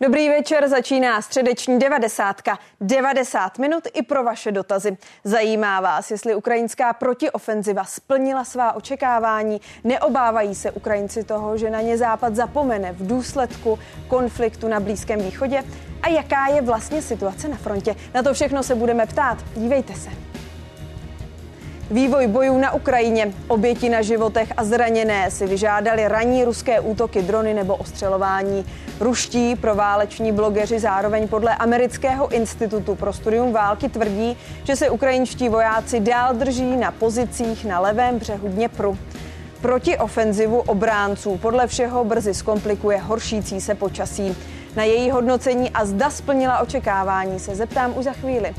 Dobrý večer, začíná středeční devadesátka. 90 minut i pro vaše dotazy. Zajímá vás, jestli ukrajinská protiofenziva splnila svá očekávání. Neobávají se Ukrajinci toho, že na ně Západ zapomene v důsledku konfliktu na Blízkém východě? A jaká je vlastně situace na frontě? Na to všechno se budeme ptát. Dívejte se. Vývoj bojů na Ukrajině, oběti na životech a zraněné si vyžádali ranní ruské útoky drony nebo ostřelování. Ruští prováleční blogeři zároveň podle Amerického institutu pro studium války tvrdí, že se ukrajinští vojáci dál drží na pozicích na levém břehu Dněpru. Proti ofenzivu obránců podle všeho brzy zkomplikuje horšící se počasí. Na její hodnocení a zda splnila očekávání se zeptám už za chvíli.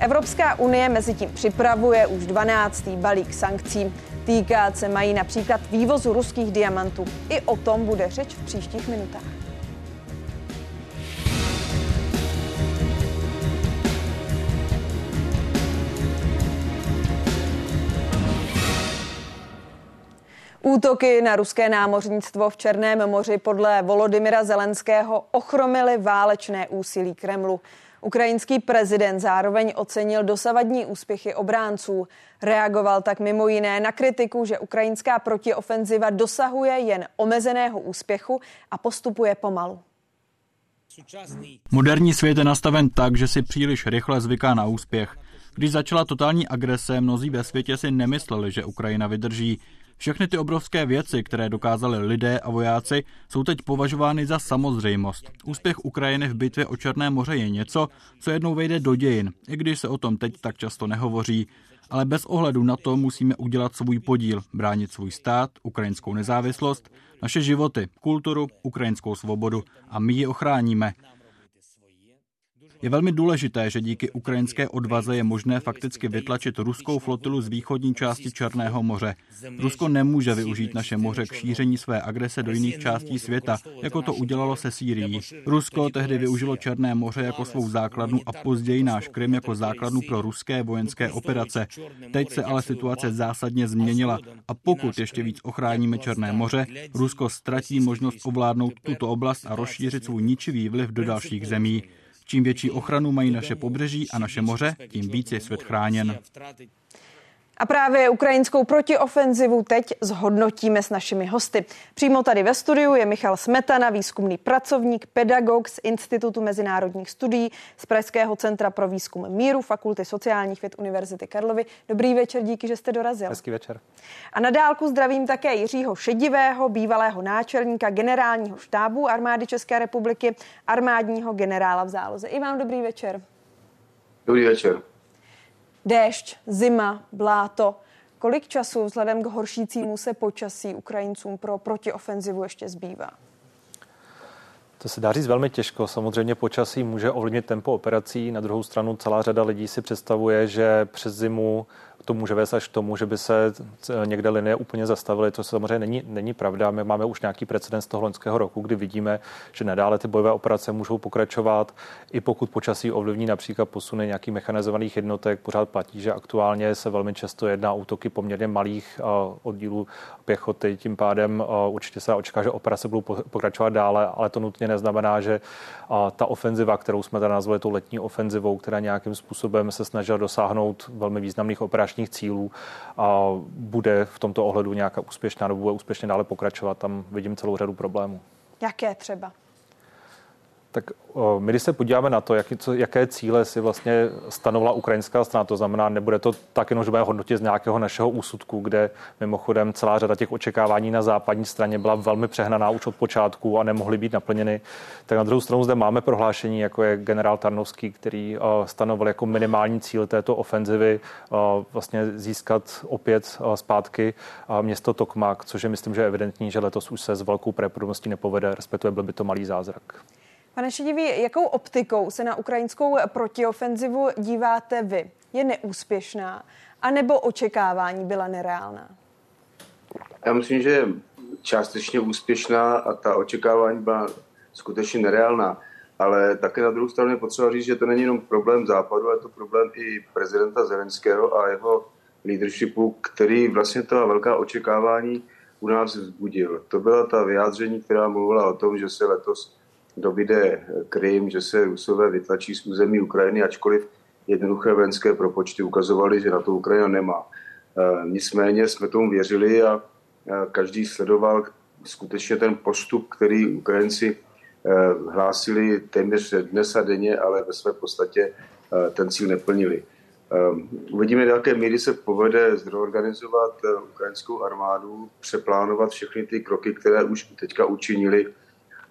Evropská unie mezi tím připravuje už 12. balík sankcí. Týkat se mají například vývozu ruských diamantů. I o tom bude řeč v příštích minutách. Útoky na ruské námořnictvo v Černém moři podle Volodymyra Zelenského ochromily válečné úsilí Kremlu. Ukrajinský prezident zároveň ocenil dosavadní úspěchy obránců. Reagoval tak mimo jiné na kritiku, že ukrajinská protiofenziva dosahuje jen omezeného úspěchu a postupuje pomalu. Moderní svět je nastaven tak, že si příliš rychle zvyká na úspěch. Když začala totální agrese, mnozí ve světě si nemysleli, že Ukrajina vydrží. Všechny ty obrovské věci, které dokázali lidé a vojáci, jsou teď považovány za samozřejmost. Úspěch Ukrajiny v bitvě o Černé moře je něco, co jednou vejde do dějin, i když se o tom teď tak často nehovoří. Ale bez ohledu na to musíme udělat svůj podíl, bránit svůj stát, ukrajinskou nezávislost, naše životy, kulturu, ukrajinskou svobodu a my ji ochráníme. Je velmi důležité, že díky ukrajinské odvaze je možné fakticky vytlačit ruskou flotilu z východní části Černého moře. Rusko nemůže využít naše moře k šíření své agrese do jiných částí světa, jako to udělalo se Sýrií. Rusko tehdy využilo Černé moře jako svou základnu a později náš Krym jako základnu pro ruské vojenské operace. Teď se ale situace zásadně změnila a pokud ještě víc ochráníme Černé moře, Rusko ztratí možnost ovládnout tuto oblast a rozšířit svůj ničivý vliv do dalších zemí. Čím větší ochranu mají naše pobřeží a naše moře, tím víc je svět chráněn. A právě ukrajinskou protiofenzivu teď zhodnotíme s našimi hosty. Přímo tady ve studiu je Michal Smetana, výzkumný pracovník, pedagog z Institutu mezinárodních studií z Pražského centra pro výzkum míru Fakulty sociálních věd Univerzity Karlovy. Dobrý večer, díky, že jste dorazil. Hezký večer. A na dálku zdravím také Jiřího Šedivého, bývalého náčelníka generálního štábu armády České republiky, armádního generála v záloze. I vám dobrý večer. Dobrý večer déšť, zima, bláto. Kolik času vzhledem k horšícímu se počasí Ukrajincům pro protiofenzivu ještě zbývá? To se dá říct velmi těžko. Samozřejmě počasí může ovlivnit tempo operací. Na druhou stranu celá řada lidí si představuje, že přes zimu to může vést až k tomu, že by se někde linie úplně zastavily. To samozřejmě není, není pravda. My máme už nějaký precedens toho loňského roku, kdy vidíme, že nadále ty bojové operace můžou pokračovat. I pokud počasí ovlivní například posuny nějakých mechanizovaných jednotek, pořád platí, že aktuálně se velmi často jedná útoky poměrně malých oddílů pěchoty. Tím pádem určitě se očeká, že operace budou pokračovat dále, ale to nutně neznamená, že ta ofenziva, kterou jsme tady nazvali tou letní ofenzivou, která nějakým způsobem se snažila dosáhnout velmi významných operačních operačních cílů a bude v tomto ohledu nějaká úspěšná nebo bude úspěšně dále pokračovat. Tam vidím celou řadu problémů. Jaké třeba? Tak my, když se podíváme na to, jak, co, jaké cíle si vlastně stanovila ukrajinská strana, to znamená, nebude to tak jenom, že bude hodnotit z nějakého našeho úsudku, kde mimochodem celá řada těch očekávání na západní straně byla velmi přehnaná už od počátku a nemohly být naplněny. Tak na druhou stranu zde máme prohlášení, jako je generál Tarnovský, který stanovil jako minimální cíl této ofenzivy vlastně získat opět zpátky město Tokmak, což je myslím, že je evidentní, že letos už se s velkou pravděpodobností nepovede, respektive byl by to malý zázrak. Pane Šedivý, jakou optikou se na ukrajinskou protiofenzivu díváte vy? Je neúspěšná, anebo očekávání byla nereálná? Já myslím, že je částečně úspěšná a ta očekávání byla skutečně nereálná. Ale také na druhou stranu je potřeba říct, že to není jenom problém západu, ale to problém i prezidenta Zelenského a jeho leadershipu, který vlastně ta velká očekávání u nás vzbudil. To byla ta vyjádření, která mluvila o tom, že se letos dovide Krym, že se Rusové vytlačí z území Ukrajiny, ačkoliv jednoduché vojenské propočty ukazovaly, že na to Ukrajina nemá. Nicméně jsme tomu věřili a každý sledoval skutečně ten postup, který Ukrajinci hlásili téměř dnes a denně, ale ve své podstatě ten cíl neplnili. Uvidíme, do jaké míry se povede zreorganizovat ukrajinskou armádu, přeplánovat všechny ty kroky, které už teďka učinili,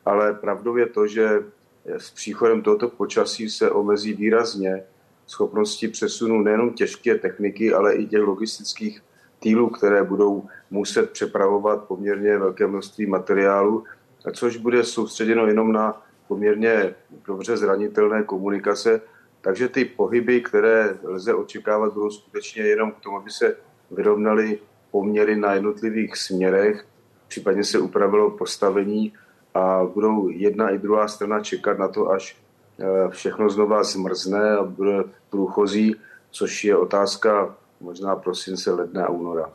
ale pravdou je to, že s příchodem tohoto počasí se omezí výrazně schopnosti přesunu nejenom těžké techniky, ale i těch logistických týlů, které budou muset přepravovat poměrně velké množství materiálu, což bude soustředěno jenom na poměrně dobře zranitelné komunikace. Takže ty pohyby, které lze očekávat, budou skutečně jenom k tomu, aby se vyrovnaly poměry na jednotlivých směrech, případně se upravilo postavení a budou jedna i druhá strana čekat na to, až eh, všechno znova zmrzne a bude průchozí, což je otázka možná prosince, ledna a února.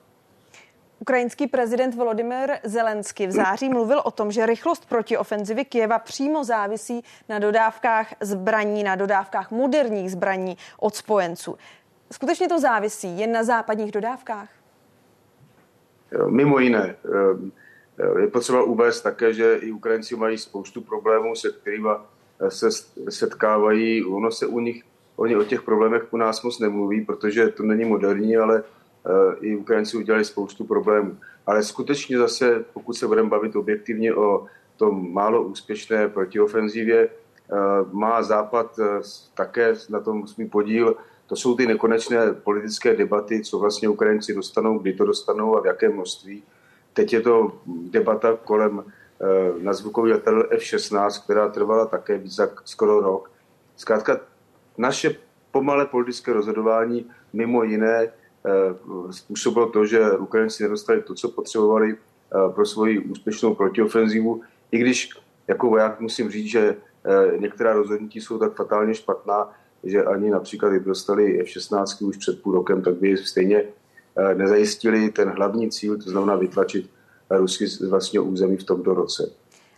Ukrajinský prezident Volodymyr Zelensky v září mluvil o tom, že rychlost protiofenzivy Kieva přímo závisí na dodávkách zbraní, na dodávkách moderních zbraní od spojenců. Skutečně to závisí jen na západních dodávkách? Mimo jiné. Eh, je potřeba uvést také, že i Ukrajinci mají spoustu problémů, se kterými eh, se setkávají. Ono se u nich, oni o těch problémech u nás moc nemluví, protože to není moderní, ale eh, i Ukrajinci udělali spoustu problémů. Ale skutečně zase, pokud se budeme bavit objektivně o tom málo úspěšné protiofenzivě, má Západ také na tom svůj podíl. To jsou ty nekonečné politické debaty, co vlastně Ukrajinci dostanou, kdy to dostanou a v jakém množství. Teď je to debata kolem eh, na zvukový letadel F-16, která trvala také za skoro rok. Zkrátka naše pomalé politické rozhodování mimo jiné eh, způsobilo to, že Ukrajinci nedostali to, co potřebovali eh, pro svoji úspěšnou protiofenzivu, i když jako voják musím říct, že některá rozhodnutí jsou tak fatálně špatná, že ani například, kdyby dostali F-16 už před půl rokem, tak by stejně Eh, nezajistili ten hlavní cíl, to znamená vytlačit Rusky z vlastního území v tomto roce.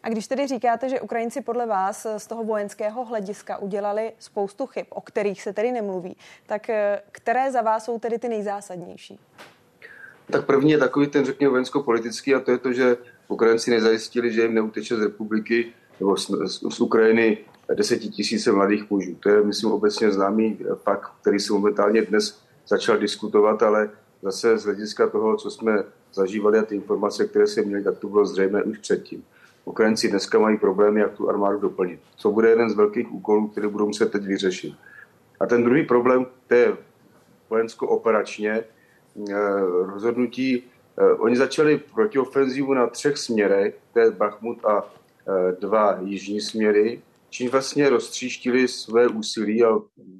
A když tedy říkáte, že Ukrajinci podle vás z toho vojenského hlediska udělali spoustu chyb, o kterých se tedy nemluví, tak eh, které za vás jsou tedy ty nejzásadnější? Tak první je takový ten, řekněme, vojensko-politický a to je to, že Ukrajinci nezajistili, že jim neuteče z republiky nebo z, z, z Ukrajiny desetitisíce mladých mužů. To je, myslím, obecně známý fakt, který se momentálně dnes začal diskutovat, ale zase z hlediska toho, co jsme zažívali a ty informace, které se měli, tak to bylo zřejmé už předtím. Ukrajinci dneska mají problémy, jak tu armádu doplnit. Co bude jeden z velkých úkolů, který budou muset teď vyřešit. A ten druhý problém, to je vojensko-operačně eh, rozhodnutí. Eh, oni začali protiofenzivu na třech směrech, to je Bachmut a eh, dva jižní směry, čím vlastně roztříštili své úsilí a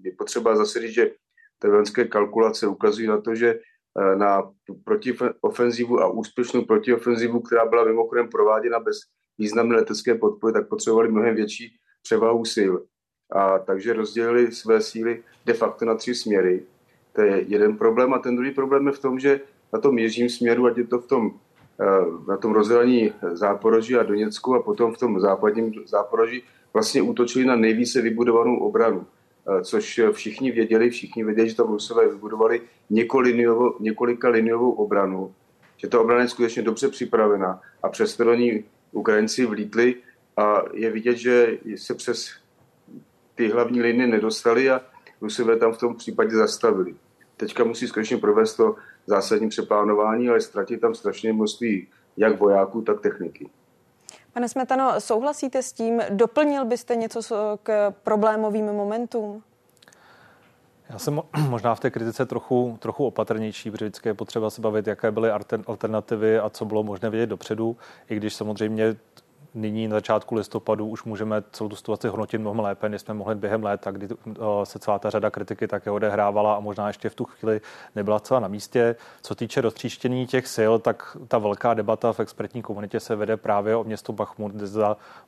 je potřeba zase říct, že ty vojenské kalkulace ukazují na to, že Eh, na protiofenzivu a úspěšnou protiofenzivu, která byla mimochodem prováděna bez významné letecké podpory, tak potřebovali mnohem větší převahu sil. A takže rozdělili své síly de facto na tři směry. To je jeden problém. A ten druhý problém je v tom, že na tom jižním směru, ať je to v tom, eh, na tom rozdělení Záporoží a Doněcku a potom v tom západním Záporoží vlastně útočili na nejvíce vybudovanou obranu. Eh, což všichni věděli, všichni věděli, že tam Rusové vybudovali několika liniovou obranu, že ta obrana je skutečně dobře připravena a přesto do ní Ukrajinci vlítli a je vidět, že se přes ty hlavní linie nedostali a Rusové tam v tom případě zastavili. Teďka musí skutečně provést to zásadní přeplánování, ale ztratit tam strašně množství jak vojáků, tak techniky. Pane Smetano, souhlasíte s tím? Doplnil byste něco k problémovým momentům? Já jsem možná v té kritice trochu, trochu opatrnější, protože vždycky je potřeba se bavit, jaké byly alternativy a co bylo možné vědět dopředu, i když samozřejmě nyní na začátku listopadu už můžeme celou tu situaci hodnotit mnohem lépe, než jsme mohli během léta, kdy eh, se celá ta řada kritiky také odehrávala a možná ještě v tu chvíli nebyla celá na místě. Co týče roztříštění těch sil, tak ta velká debata v expertní komunitě se vede právě o město Bachmut, kde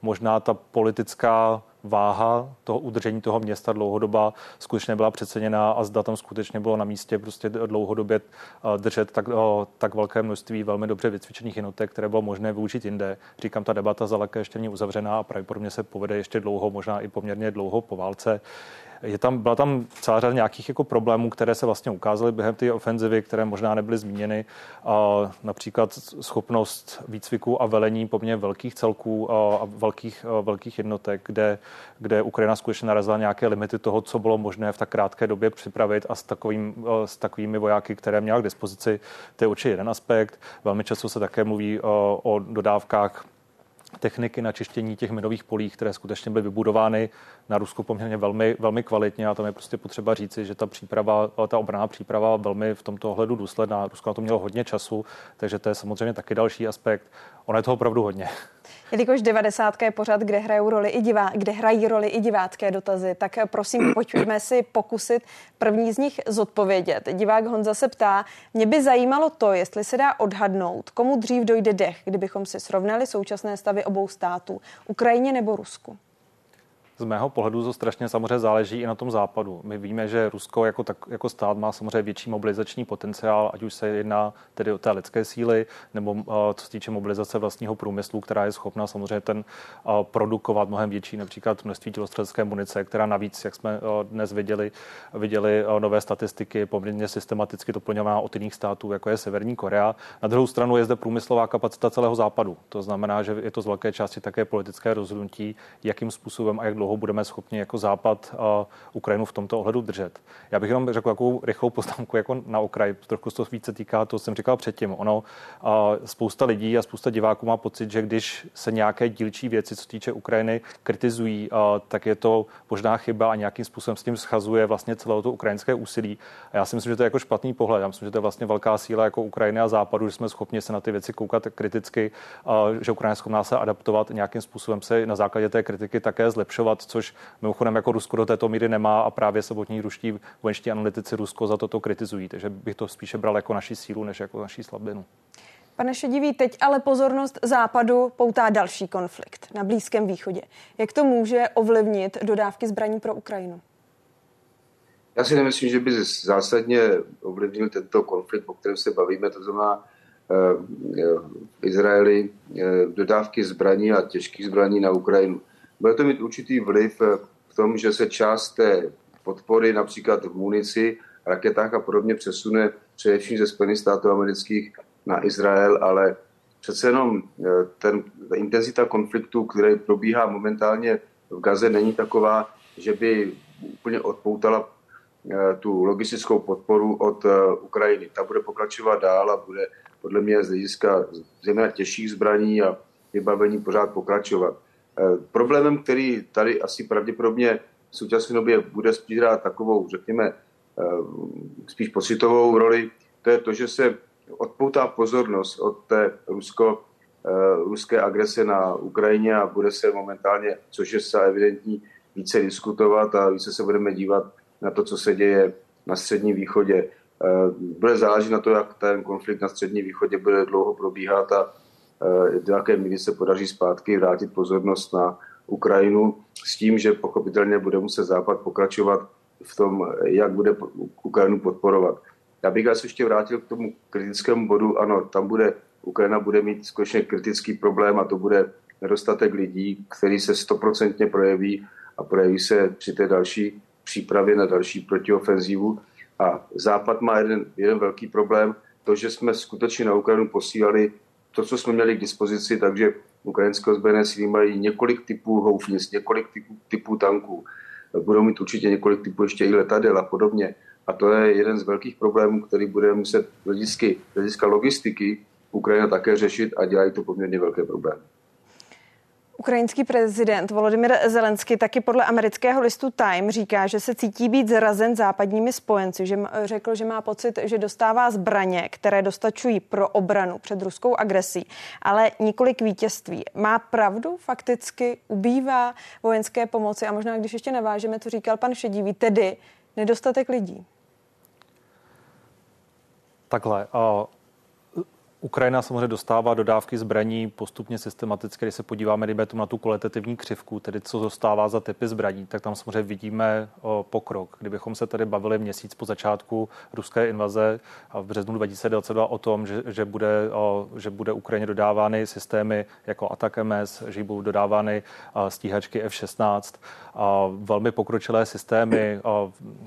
možná ta politická váha toho udržení toho města dlouhodoba skutečně byla přeceněná a zda tam skutečně bylo na místě prostě dlouhodobě eh, držet tak, eh, tak velké množství velmi dobře vycvičených jednotek, které bylo možné využít jinde. Říkám, ta debata zdaleka ještě není uzavřená a pravděpodobně se povede ještě dlouho, možná i poměrně dlouho po válce je tam, byla tam celá řada nějakých jako problémů, které se vlastně ukázaly během té ofenzivy, které možná nebyly zmíněny. A například schopnost výcviku a velení poměrně velkých celků a velkých, velkých jednotek, kde, kde Ukrajina skutečně narazila nějaké limity toho, co bylo možné v tak krátké době připravit a s, takovým, s takovými vojáky, které měla k dispozici. To je určitě jeden aspekt. Velmi často se také mluví o, o dodávkách techniky na čištění těch minových polí, které skutečně byly vybudovány na Rusku poměrně velmi, velmi kvalitně a tam je prostě potřeba říci, že ta příprava, ta obraná příprava velmi v tomto ohledu důsledná. Rusko na to mělo hodně času, takže to je samozřejmě taky další aspekt. Ono je toho opravdu hodně. Jelikož 90. je pořád, kde, hrajou roli i divá, kde hrají roli i divácké dotazy, tak prosím, pojďme si pokusit první z nich zodpovědět. Divák Honza se ptá, mě by zajímalo to, jestli se dá odhadnout, komu dřív dojde dech, kdybychom si srovnali současné stavy obou států, Ukrajině nebo Rusku z mého pohledu to strašně samozřejmě záleží i na tom západu. My víme, že Rusko jako, tak, jako stát má samozřejmě větší mobilizační potenciál, ať už se jedná tedy o té lidské síly, nebo uh, co se týče mobilizace vlastního průmyslu, která je schopna samozřejmě ten uh, produkovat mnohem větší například množství tělostřelecké munice, která navíc, jak jsme uh, dnes viděli, viděli nové statistiky, poměrně systematicky doplňovaná od jiných států, jako je Severní Korea. Na druhou stranu je zde průmyslová kapacita celého západu. To znamená, že je to z velké části také politické rozhodnutí, jakým způsobem a jak dlouho dlouho budeme schopni jako Západ a Ukrajinu v tomto ohledu držet. Já bych jenom řekl takovou rychlou poznámku jako na okraj, trochu to více týká, to jsem říkal předtím. Ono, a spousta lidí a spousta diváků má pocit, že když se nějaké dílčí věci, co týče Ukrajiny, kritizují, a, tak je to možná chyba a nějakým způsobem s tím schazuje vlastně celé to ukrajinské úsilí. A já si myslím, že to je jako špatný pohled. Já myslím, že to je vlastně velká síla jako Ukrajiny a Západu, že jsme schopni se na ty věci koukat kriticky, že Ukrajina je schopná se adaptovat, nějakým způsobem se na základě té kritiky také zlepšovat dělat, což mimochodem jako Rusko do této míry nemá a právě samotní ruští vojenští analytici Rusko za toto kritizují. Takže bych to spíše bral jako naši sílu, než jako naší slabinu. Pane Šedivý, teď ale pozornost Západu poutá další konflikt na Blízkém východě. Jak to může ovlivnit dodávky zbraní pro Ukrajinu? Já si nemyslím, že by zásadně ovlivnil tento konflikt, o kterém se bavíme, to znamená eh, v Izraeli eh, dodávky zbraní a těžkých zbraní na Ukrajinu. Bude to mít určitý vliv eh, v tom, že se část té podpory například v munici, raketách a podobně přesune především ze Spojených států amerických na Izrael, ale přece jenom eh, ten, ta intenzita konfliktu, který probíhá momentálně v Gaze, není taková, že by úplně odpoutala eh, tu logistickou podporu od Ukrajiny. Ta bude pokračovat dál a bude podle mě z hlediska zejména těžších zbraní a vybavení pořád pokračovat. Eh, problémem, který tady asi pravděpodobně v současné době bude spíš hrát takovou, řekněme, eh, spíš pocitovou roli, to je to, že se odpoutá pozornost od té rusko, eh, ruské agrese na Ukrajině a bude se momentálně, což je zcela evidentní, více diskutovat a více se budeme dívat na to, co se děje na Středním východě. Bude záležet na to, jak ten konflikt na Středním východě bude dlouho probíhat a do jaké míry se podaří zpátky vrátit pozornost na Ukrajinu s tím, že pochopitelně bude muset Západ pokračovat v tom, jak bude Ukrajinu podporovat. Já bych asi ještě vrátil k tomu kritickému bodu. Ano, tam bude, Ukrajina bude mít skutečně kritický problém a to bude nedostatek lidí, který se stoprocentně projeví a projeví se při té další přípravě na další protiofenzivu. A Západ má jeden, jeden velký problém, to, že jsme skutečně na Ukrajinu posílali to, co jsme měli k dispozici, takže ukrajinské ozbrojené síly mají několik typů houfnic, několik typů, typů tanků, budou mít určitě několik typů ještě i letadel a podobně. A to je jeden z velkých problémů, který bude muset hlediska logistiky Ukrajina také řešit a dělají to poměrně velké problémy. Ukrajinský prezident Volodymyr Zelensky taky podle amerického listu Time říká, že se cítí být zrazen západními spojenci, že řekl, že má pocit, že dostává zbraně, které dostačují pro obranu před ruskou agresí, ale několik vítězství. Má pravdu, fakticky ubývá vojenské pomoci a možná, když ještě navážeme, co říkal pan Šedivý, tedy nedostatek lidí. Takhle. Uh Ukrajina samozřejmě dostává dodávky zbraní postupně systematicky. Když se podíváme dejme na tu kvalitativní křivku, tedy co dostává za typy zbraní, tak tam samozřejmě vidíme pokrok. Kdybychom se tady bavili měsíc po začátku ruské invaze a v březnu 2022 o tom, že, že, bude, že bude Ukrajině dodávány systémy jako Atak MS, že budou dodávány stíhačky F-16, a velmi pokročilé systémy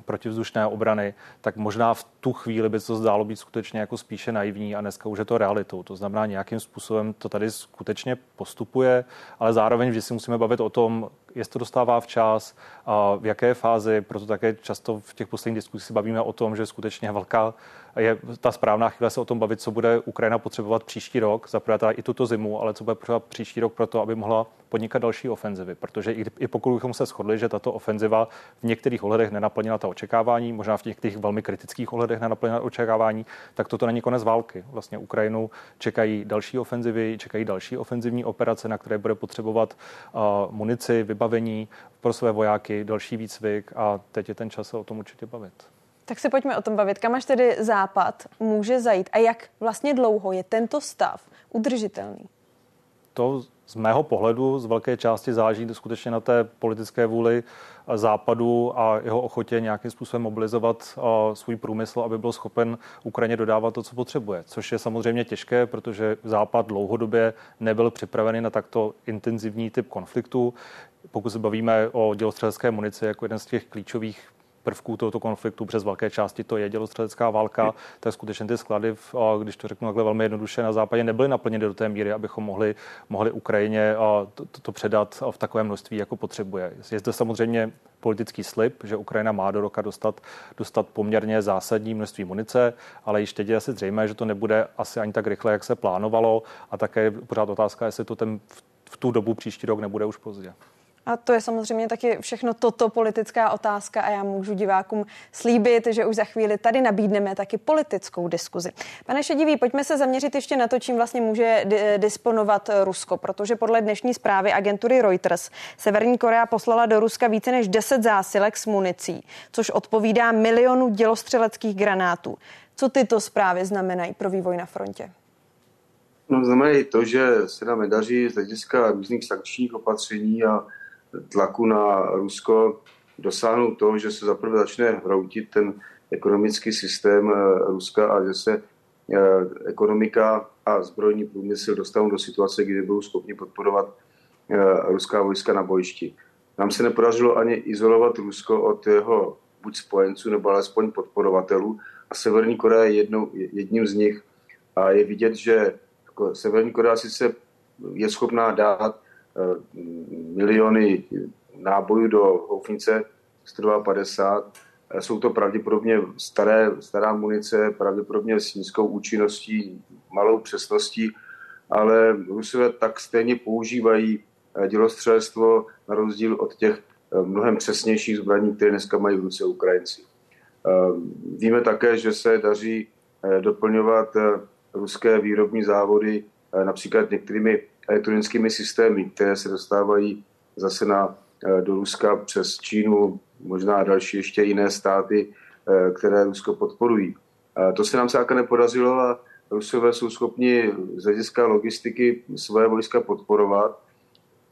protivzdušné obrany, tak možná v tu chvíli by to zdálo být skutečně jako spíše naivní a dneska už je to realitou. To znamená, nějakým způsobem to tady skutečně postupuje, ale zároveň že si musíme bavit o tom, jestli to dostává včas, a v jaké fázi, proto také často v těch posledních diskusích si bavíme o tom, že skutečně velká je ta správná chvíle se o tom bavit, co bude Ukrajina potřebovat příští rok, zaprvé i tuto zimu, ale co bude potřebovat příští rok pro to, aby mohla podnikat další ofenzivy. Protože i, i pokud bychom se shodli, že tato ofenziva v některých ohledech nenaplnila ta očekávání, možná v některých velmi kritických ohledech nenaplnila očekávání, tak toto není konec války. Vlastně Ukrajinu čekají další ofenzivy, čekají další ofenzivní operace, na které bude potřebovat uh, munici, vybavení pro své vojáky, další výcvik a teď je ten čas se o tom určitě bavit. Tak se pojďme o tom bavit. Kam až tedy Západ může zajít a jak vlastně dlouho je tento stav udržitelný? To z mého pohledu z velké části záží skutečně na té politické vůli Západu a jeho ochotě nějakým způsobem mobilizovat svůj průmysl, aby byl schopen Ukrajině dodávat to, co potřebuje. Což je samozřejmě těžké, protože Západ dlouhodobě nebyl připravený na takto intenzivní typ konfliktu. Pokud se bavíme o dělostřelecké munici jako jeden z těch klíčových prvků tohoto konfliktu, přes velké části to je dělostřelecká válka, tak skutečně ty sklady, když to řeknu takhle velmi jednoduše, na západě nebyly naplněny do té míry, abychom mohli, mohli Ukrajině to, to předat v takovém množství, jako potřebuje. Je zde samozřejmě politický slib, že Ukrajina má do roka dostat, dostat poměrně zásadní množství munice, ale již teď je asi zřejmé, že to nebude asi ani tak rychle, jak se plánovalo a také pořád otázka, jestli to ten v tu dobu příští rok nebude už pozdě. A to je samozřejmě taky všechno toto politická otázka a já můžu divákům slíbit, že už za chvíli tady nabídneme taky politickou diskuzi. Pane Šedivý, pojďme se zaměřit ještě na to, čím vlastně může disponovat Rusko, protože podle dnešní zprávy agentury Reuters Severní Korea poslala do Ruska více než 10 zásilek s municí, což odpovídá milionu dělostřeleckých granátů. Co tyto zprávy znamenají pro vývoj na frontě? No, znamenají to, že se nám nedaří z hlediska různých sankčních opatření a tlaku na Rusko dosáhnout toho, že se zaprvé začne hroutit ten ekonomický systém eh, Ruska a že se eh, ekonomika a zbrojní průmysl dostanou do situace, kdy budou schopni podporovat eh, ruská vojska na bojišti. Nám se nepodařilo ani izolovat Rusko od jeho buď spojenců nebo alespoň podporovatelů a Severní Korea je jednou, jedním z nich. A je vidět, že jako Severní Korea sice je schopná dát miliony nábojů do houfnice 150. Eh, jsou to pravděpodobně staré, stará munice, pravděpodobně s nízkou účinností, malou přesností, ale Rusové tak stejně používají eh, dělostřelstvo na rozdíl od těch mnohem přesnějších zbraní, které dneska mají v ruce Ukrajinci. Víme také, že se daří doplňovat ruské výrobní závody například některými elektronickými systémy, které se dostávají zase na, eh, do Ruska přes Čínu, možná další ještě jiné státy, eh, které Rusko podporují. To se nám celkem nepodařilo a Rusové jsou schopni z hlediska logistiky své vojska podporovat.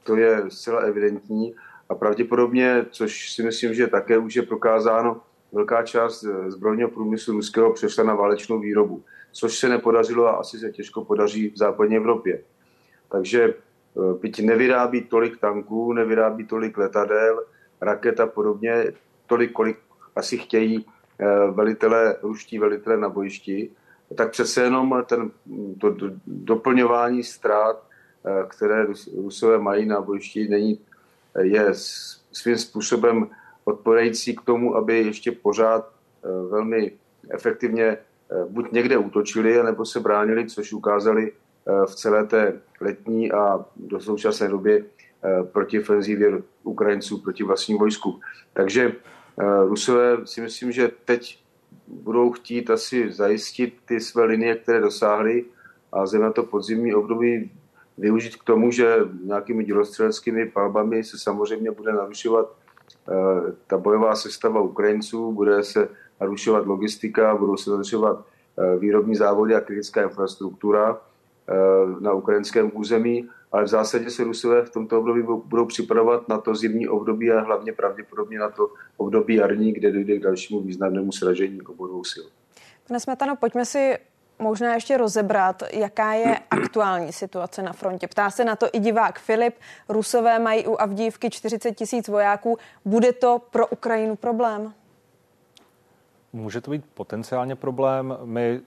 To je zcela evidentní a pravděpodobně, což si myslím, že také už je prokázáno, velká část eh, zbrojního průmyslu ruského přešla na válečnou výrobu, což se nepodařilo a asi se těžko podaří v západní Evropě. Takže eh, byť nevyrábí tolik tanků, nevyrábí tolik letadel, raket a podobně, tolik, kolik asi chtějí eh, velitelé, ruští velitelé na bojišti, tak přece jenom ten, to doplňování ztrát, eh, které Rusové mají na bojišti, není, je svým způsobem odpovědající k tomu, aby ještě pořád velmi efektivně buď někde útočili, nebo se bránili, což ukázali Eh, v celé té letní a do současné době eh, proti ofenzívě Ukrajinců proti vlastním vojsku. Takže eh, Rusové si myslím, že teď budou chtít asi zajistit ty své linie, které dosáhly a zejména to podzimní období využít k tomu, že nějakými dělostřeleckými palbami se samozřejmě bude narušovat ta bojová sestava Ukrajinců, bude se narušovat logistika, budou se narušovat výrobní závody a kritická infrastruktura na ukrajinském území, ale v zásadě se Rusové v tomto období budou připravovat na to zimní období a hlavně pravděpodobně na to období jarní, kde dojde k dalšímu významnému sražení obou dvou sil. Pane Smetano, pojďme si možná ještě rozebrat, jaká je aktuální situace na frontě. Ptá se na to i divák Filip. Rusové mají u Avdívky 40 tisíc vojáků. Bude to pro Ukrajinu problém? Může to být potenciálně problém. My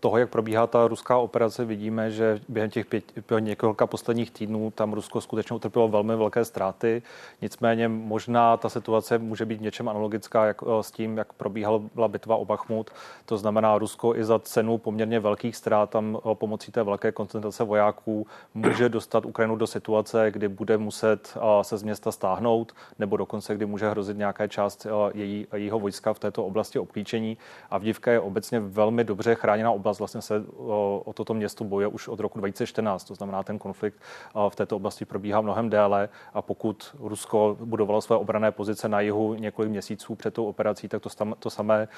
toho, jak probíhá ta ruská operace, vidíme, že během těch pět, během několika posledních týdnů tam Rusko skutečně utrpělo velmi velké ztráty. Nicméně možná ta situace může být něčem analogická jak, eh, s tím, jak probíhala bitva o Bachmut. To znamená, Rusko i za cenu poměrně velkých ztrát tam eh, pomocí té velké koncentrace vojáků může dostat Ukrajinu do situace, kdy bude muset eh, se z města stáhnout, nebo dokonce, kdy může hrozit nějaká část její, jejího vojska v této oblasti obklíčení. A Vdivka je obecně velmi dobře chráněná oblast oblast vlastně se o, o toto město boje už od roku 2014. To znamená, ten konflikt v této oblasti probíhá mnohem déle a pokud Rusko budovalo své obrané pozice na jihu několik měsíců před tou operací, tak to, to samé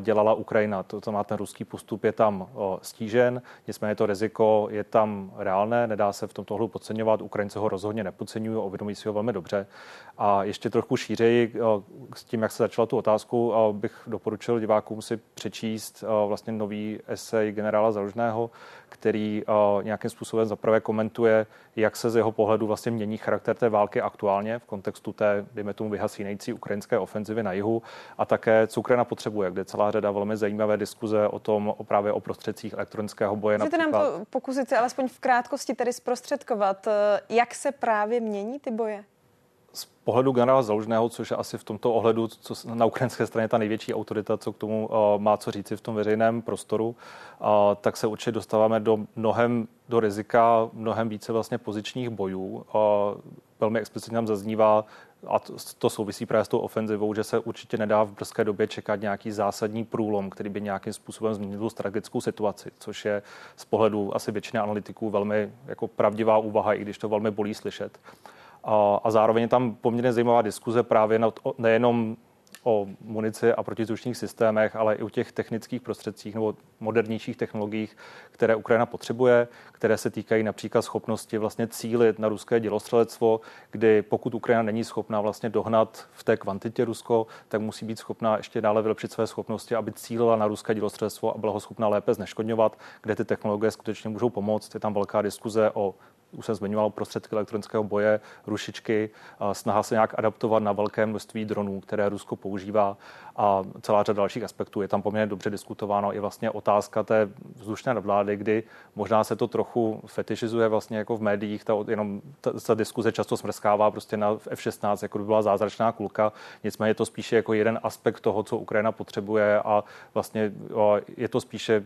dělala Ukrajina. To znamená, ten ruský postup je tam stížen, nicméně to riziko je tam reálné, nedá se v tomto hlu podceňovat. Ukrajinci ho rozhodně nepodceňují, uvědomují si ho velmi dobře. A ještě trochu šířeji s tím, jak se začala tu otázku, bych doporučil divákům si přečíst vlastně nový esej generála Zalužného, který uh, nějakým způsobem zaprvé komentuje, jak se z jeho pohledu vlastně mění charakter té války aktuálně v kontextu té, dejme tomu, vyhasínající ukrajinské ofenzivy na jihu a také, co Ukrajina potřebuje, kde celá řada velmi zajímavé diskuze o tom, o právě o prostředcích elektronického boje. Můžete nám to pokusit se alespoň v krátkosti tedy zprostředkovat, eh, jak se právě mění ty boje? Z pohledu generála Zalužného, což je asi v tomto ohledu co na ukrajinské straně ta největší autorita, co k tomu uh, má co říci v tom veřejném prostoru, tak se určitě dostáváme do mnohem do rizika mnohem více vlastně pozičních bojů. Velmi explicitně nám zaznívá, a to, to souvisí právě s tou ofenzivou, že se určitě nedá v brzké době čekat nějaký zásadní průlom, který by nějakým způsobem změnil tu strategickou situaci, což je z pohledu asi většiny analytiků velmi jako pravdivá úvaha, i když to velmi bolí slyšet. A, a zároveň je tam poměrně zajímavá diskuze právě na, nejenom o munici a protizdušních systémech, ale i o těch technických prostředcích nebo modernějších technologiích, které Ukrajina potřebuje, které se týkají například schopnosti vlastně cílit na ruské dělostřelectvo, kdy pokud Ukrajina není schopná vlastně dohnat v té kvantitě Rusko, tak musí být schopná ještě dále vylepšit své schopnosti, aby cílila na ruské dělostřelectvo a byla ho schopná lépe zneškodňovat, kde ty technologie skutečně můžou pomoct. Je tam velká diskuze o už jsem zmiňoval prostředky elektronického boje, rušičky, snaha se nějak adaptovat na velké množství dronů, které Rusko používá a celá řada dalších aspektů. Je tam poměrně dobře diskutováno i vlastně otázka té vzdušné nadvlády, kdy možná se to trochu fetišizuje vlastně jako v médiích, ta, jenom ta, ta diskuze často smrskává prostě na F-16, jako by byla zázračná kulka, nicméně je to spíše jako jeden aspekt toho, co Ukrajina potřebuje a vlastně je to spíše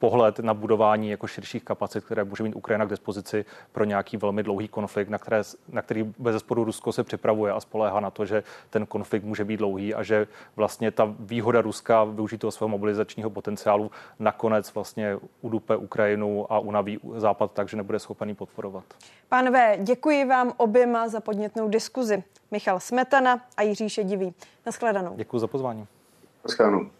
pohled na budování jako širších kapacit, které může mít Ukrajina k dispozici pro nějaký velmi dlouhý konflikt, na, které, na který bez zesporu Rusko se připravuje a spoléhá na to, že ten konflikt může být dlouhý a že vlastně ta výhoda Ruska využít toho svého mobilizačního potenciálu nakonec vlastně udupe Ukrajinu a unaví Západ tak, že nebude schopený podporovat. Pánové, děkuji vám oběma za podnětnou diskuzi. Michal Smetana a Jiří Šedivý. Naschledanou. Děkuji za pozvání. Naschledanou.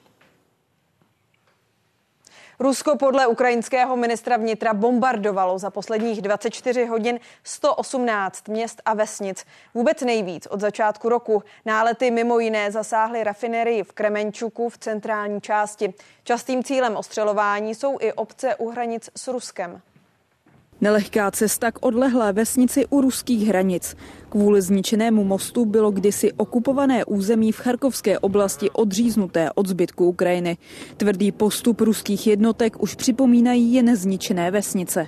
Rusko podle ukrajinského ministra vnitra bombardovalo za posledních 24 hodin 118 měst a vesnic. Vůbec nejvíc od začátku roku. Nálety mimo jiné zasáhly rafinerii v Kremenčuku v centrální části. Častým cílem ostřelování jsou i obce u hranic s Ruskem. Nelehká cesta k odlehlé vesnici u ruských hranic. Kvůli zničenému mostu bylo kdysi okupované území v Charkovské oblasti odříznuté od zbytku Ukrajiny. Tvrdý postup ruských jednotek už připomínají jen zničené vesnice.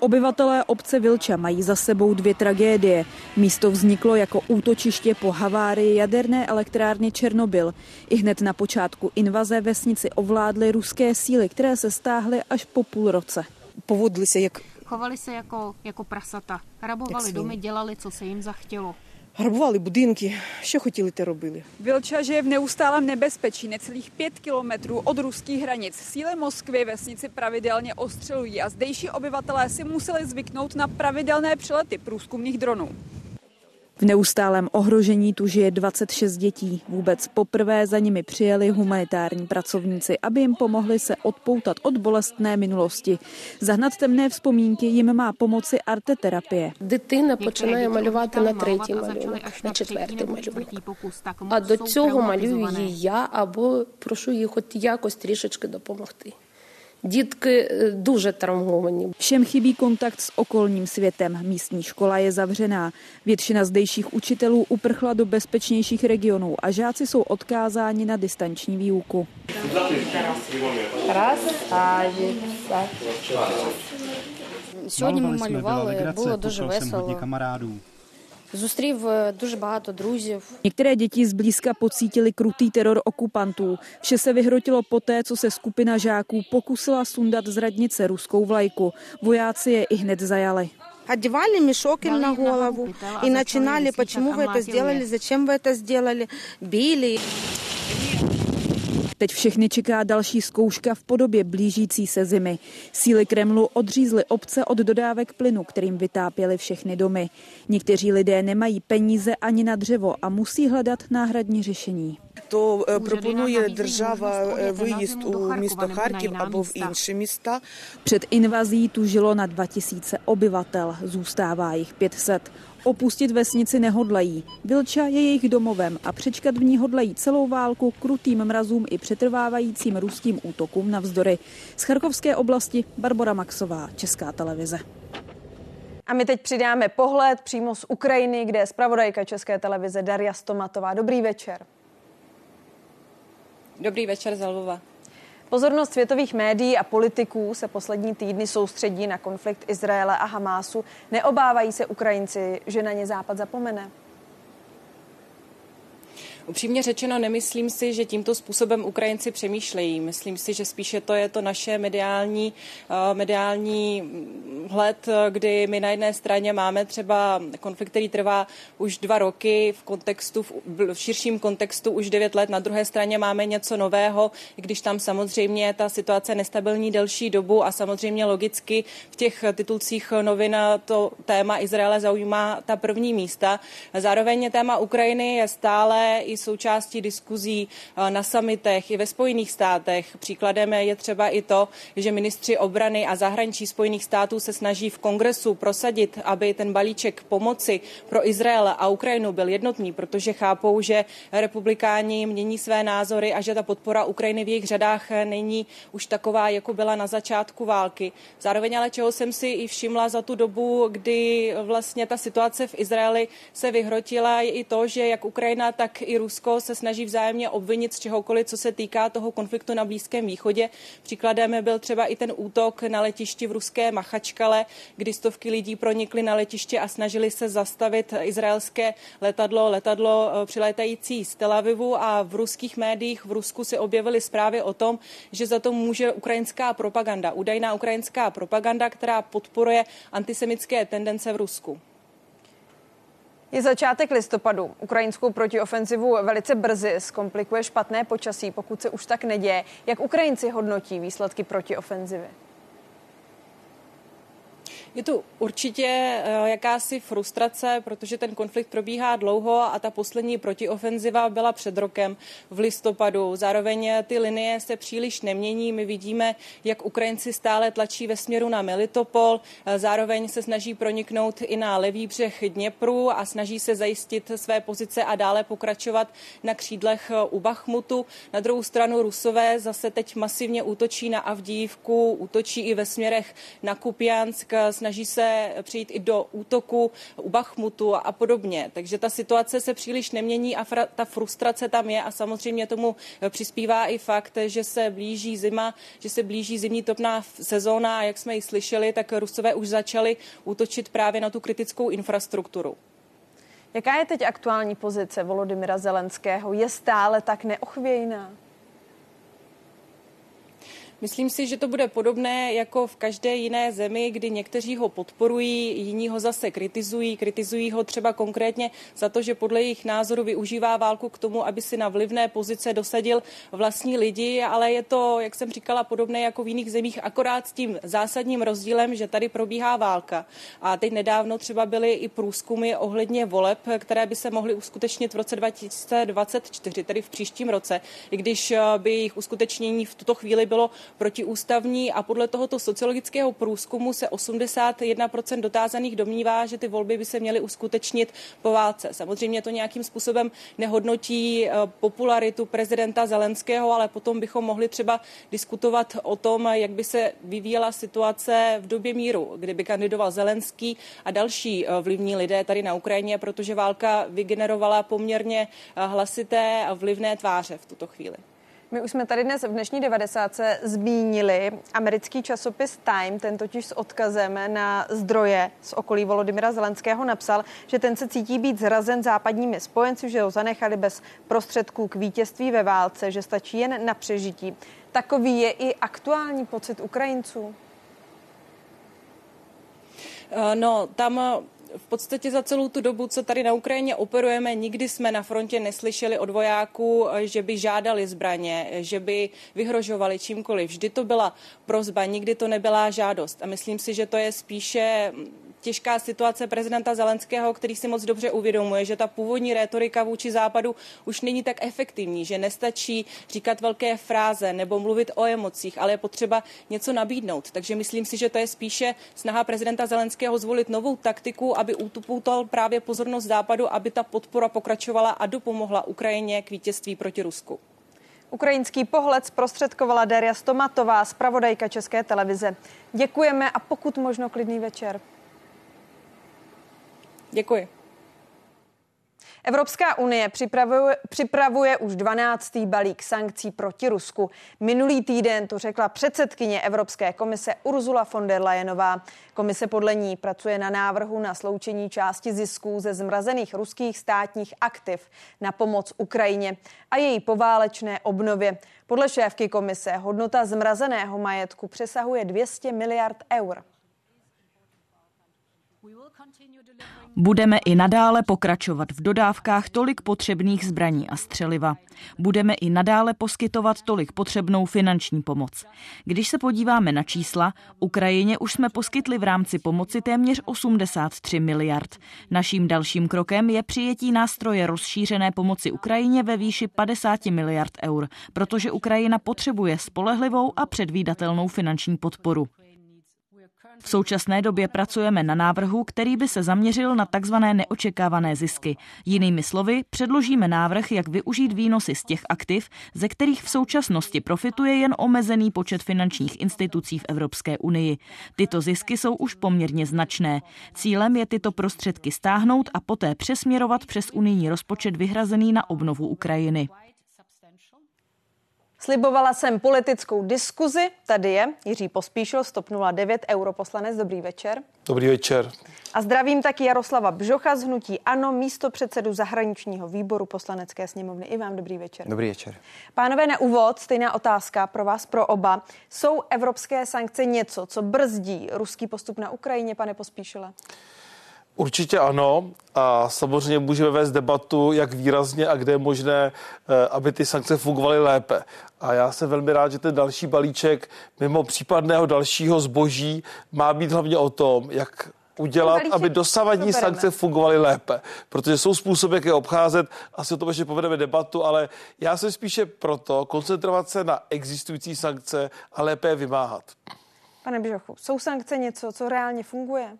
Obyvatelé obce Vilča mají za sebou dvě tragédie. Místo vzniklo jako útočiště po havárii jaderné elektrárny Černobyl. I hned na počátku invaze vesnici ovládly ruské síly, které se stáhly až po půl roce. Povodli se jak Chovali se jako, jako prasata. Rabovali domy, dělali, co se jim zachtělo. Грабували будинки, що хотіли, те робили. Vilča žije v neustálém nebezpečí necelých pět kilometrů od ruských hranic. Síly Moskvy vesnici pravidelně ostřelují a zdejší obyvatelé si museli zvyknout na pravidelné přelety průzkumných dronů. V neustálém ohrožení tu žije 26 dětí. Vůbec poprvé za nimi přijeli humanitární pracovníci, aby jim pomohli se odpoutat od bolestné minulosti. Zahnat temné vzpomínky jim má pomoci arteterapie. Дитина починає малювати на третій малюнок, на четвертий малюнок. А до цього малюю її я або прошу її хоч якось трішечки допомогти. Дітки дуже травмовані. Všem chybí kontakt s okolním světem. Místní škola je zavřená. Většina zdejších učitelů uprchla do bezpečnějších regionů a žáci jsou odkázáni na distanční výuku. Сьогодні ми малювали, було дуже весело. Зустрів дуже багато друзів. Některé děti zblízka pocítili krutý teror okupantů. Vše se vyhrotilo poté, co se skupina žáků pokusila sundat z radnice ruskou vlajku. Vojáci je i hned zajali. Одевали мешок им на голову и начинали, почему вы это сделали, зачем вы это сделали, били. Teď všechny čeká další zkouška v podobě blížící se zimy. Síly Kremlu odřízly obce od dodávek plynu, kterým vytápěly všechny domy. Někteří lidé nemají peníze ani na dřevo a musí hledat náhradní řešení. To eh, proponuje država eh, výjezd u města Charkiv nebo v jiné města. Před invazí tu žilo na 2000 obyvatel, zůstává jich 500. Opustit vesnici nehodlají. Vilča je jejich domovem a přečkat v ní hodlají celou válku krutým mrazům i přetrvávajícím ruským útokům navzdory. Z Charkovské oblasti Barbara Maxová, Česká televize. A my teď přidáme pohled přímo z Ukrajiny, kde je zpravodajka České televize Daria Stomatová. Dobrý večer. Dobrý večer z Lvova. Pozornost světových médií a politiků se poslední týdny soustředí na konflikt Izraele a Hamásu. Neobávají se Ukrajinci, že na ně Západ zapomene? Upřímně řečeno, nemyslím si, že tímto způsobem Ukrajinci přemýšlejí. Myslím si, že spíše to je to naše mediální, mediální hled, kdy my na jedné straně máme třeba konflikt, který trvá už dva roky v kontextu, v širším kontextu už devět let. Na druhé straně máme něco nového, i když tam samozřejmě ta situace nestabilní delší dobu a samozřejmě logicky v těch titulcích novin to téma Izraele zaujímá ta první místa. Zároveň téma Ukrajiny je stále i součástí diskuzí na samitech i ve Spojených státech. Příkladem je třeba i to, že ministři obrany a zahraničí Spojených států se snaží v kongresu prosadit, aby ten balíček pomoci pro Izrael a Ukrajinu byl jednotný, protože chápou, že republikáni mění své názory a že ta podpora Ukrajiny v jejich řadách není už taková, jako byla na začátku války. Zároveň ale čeho jsem si i všimla za tu dobu, kdy vlastně ta situace v Izraeli se vyhrotila, je i to, že jak Ukrajina, tak i Rusko se snaží vzájemně obvinit z čehokoliv, co se týká toho konfliktu na Blízkém východě. Příkladem byl třeba i ten útok na letišti v ruské Machačkale, kdy stovky lidí pronikly na letiště a snažili se zastavit izraelské letadlo, letadlo přilétající z Tel Avivu a v ruských médiích v Rusku se objevily zprávy o tom, že za to může ukrajinská propaganda, údajná ukrajinská propaganda, která podporuje antisemické tendence v Rusku. Je začátek listopadu. Ukrajinskou protiofenzivu velice brzy zkomplikuje špatné počasí, pokud se už tak neděje. Jak Ukrajinci hodnotí výsledky protiofenzivy? Je tu určitě jakási frustrace, protože ten konflikt probíhá dlouho a ta poslední protiofenziva byla před rokem v listopadu. Zároveň ty linie se příliš nemění. My vidíme, jak Ukrajinci stále tlačí ve směru na Melitopol, zároveň se snaží proniknout i na levý břeh Dněpru a snaží se zajistit své pozice a dále pokračovat na křídlech u Bachmutu. Na druhou stranu Rusové zase teď masivně útočí na Avdívku, útočí i ve směrech na Kupjansk, snaží se přijít i do útoku u Bachmutu a podobně. Takže ta situace se příliš nemění a fra, ta frustrace tam je a samozřejmě tomu přispívá i fakt, že se blíží zima, že se blíží zimní topná sezóna a jak jsme ji slyšeli, tak Rusové už začali útočit právě na tu kritickou infrastrukturu. Jaká je teď aktuální pozice Volodymyra Zelenského? Je stále tak neochvějná? Myslím si, že to bude podobné jako v každé jiné zemi, kdy někteří ho podporují, jiní ho zase kritizují. Kritizují ho třeba konkrétně za to, že podle jejich názoru využívá válku k tomu, aby si na vlivné pozice dosadil vlastní lidi, ale je to, jak jsem říkala, podobné jako v jiných zemích, akorát s tím zásadním rozdílem, že tady probíhá válka. A teď nedávno třeba byly i průzkumy ohledně voleb, které by se mohly uskutečnit v roce 2024, tedy v příštím roce, i když eh, by jejich uskutečnění v tuto chvíli bylo protiústavní a podle tohoto sociologického průzkumu se 81% dotázaných domnívá, že ty volby by se měly uskutečnit po válce. Samozřejmě to nějakým způsobem nehodnotí eh, popularitu prezidenta Zelenského, ale potom bychom mohli třeba diskutovat o tom, jak by se vyvíjela situace v době míru, kdyby kandidoval Zelenský a další eh, vlivní lidé tady na Ukrajině, protože válka vygenerovala poměrně eh, hlasité a vlivné tváře v tuto chvíli. My už jsme tady dnes v dnešní 90. zmínili americký časopis Time, ten totiž s odkazem na zdroje z okolí Volodymyra Zelenského napsal, že ten se cítí být zrazen západními spojenci, že ho zanechali bez prostředků k vítězství ve válce, že stačí jen na přežití. Takový je i aktuální pocit Ukrajinců? Eh, no, tam v podstatě za celou tu dobu, co tady na Ukrajině operujeme, nikdy jsme na frontě neslyšeli od vojáků, že by žádali zbraně, že by vyhrožovali čímkoliv. Vždy to byla prozba, nikdy to nebyla žádost. A myslím si, že to je spíše těžká situace prezidenta Zelenského, který si moc dobře uvědomuje, že ta původní rétorika vůči západu už není tak efektivní, že nestačí říkat velké fráze nebo mluvit o emocích, ale je potřeba něco nabídnout. Takže myslím si, že to je spíše snaha prezidenta Zelenského zvolit novou taktiku, aby utupoutal právě pozornost západu, aby ta podpora pokračovala a dopomohla Ukrajině k vítězství proti Rusku. Ukrajinský pohled zprostředkovala Daria Stomatová, zpravodajka České televize. Děkujeme a pokud možno klidný večer. Děkuji. Evropská unie připravuje, připravuje už 12. balík sankcí proti Rusku. Minulý týden to řekla předsedkyně Evropské komise Ursula von der Leyenová. Komise podle ní pracuje na návrhu na sloučení části zisků ze zmrazených ruských státních aktiv na pomoc Ukrajině a její poválečné obnově. Podle šéfky komise hodnota zmrazeného majetku přesahuje 200 miliard eur. Budeme i nadále pokračovat v dodávkách tolik potřebných zbraní a střeliva. Budeme i nadále poskytovat tolik potřebnou finanční pomoc. Když se podíváme na čísla, Ukrajině už jsme poskytli v rámci pomoci téměř 83 miliard. Naším dalším krokem je přijetí nástroje rozšířené pomoci Ukrajině ve výši 50 miliard eur, protože Ukrajina potřebuje spolehlivou a předvídatelnou finanční podporu. V současné době pracujeme na návrhu, který by se zaměřil na takzvané neočekávané zisky. Jinými slovy, předložíme návrh, jak využít výnosy z těch aktiv, ze kterých v současnosti profituje jen omezený počet finančních institucí v Evropské unii. Tyto zisky jsou už poměrně značné. Cílem je tyto prostředky stáhnout a poté přesměrovat přes unijní rozpočet vyhrazený na obnovu Ukrajiny. Slibovala jsem politickou diskuzi, tady je Jiří Pospíšil, stop 09, europoslanec, dobrý večer. Dobrý večer. A zdravím taky Jaroslava Bžocha z Hnutí Ano, místo předsedu zahraničního výboru poslanecké sněmovny. I vám dobrý večer. Dobrý večer. Pánové, na úvod stejná otázka pro vás, pro oba. Jsou evropské sankce něco, co brzdí ruský postup na Ukrajině, pane Pospíšile? Určitě ano a samozřejmě můžeme vést debatu, jak výrazně a kde je možné, eh, aby ty sankce fungovaly lépe. A já jsem velmi rád, že ten další balíček mimo případného dalšího zboží má být hlavně o tom, jak udělat, aby dosavadní sankce fungovaly lépe. Protože jsou způsoby, jak je obcházet. Asi o tom ještě povedeme debatu, ale já jsem spíše proto koncentrovat se na existující sankce a lépe je vymáhat. Pane Bžochu, jsou sankce něco, co reálně funguje?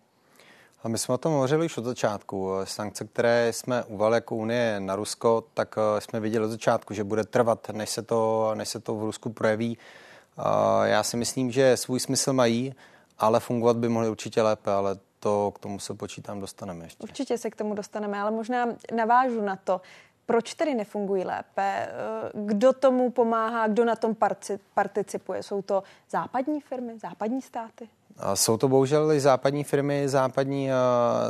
A my jsme o tom hovořili už od začátku. Sankce, které jsme uvalili jako Unie na Rusko, tak eh, jsme viděli od začátku, že bude trvat, než se to, než se to v Rusku projeví. Já si myslím, že svůj smysl mají, ale fungovat by mohly určitě lépe, ale to k tomu se počítám dostaneme ještě. Určitě se k tomu dostaneme, ale možná navážu na to. Proč tedy nefungují lépe? Eh, kdo tomu pomáhá, kdo na tom participuje? Jsou to západní firmy, západní státy? Jsou to bohužel i západní firmy, západní,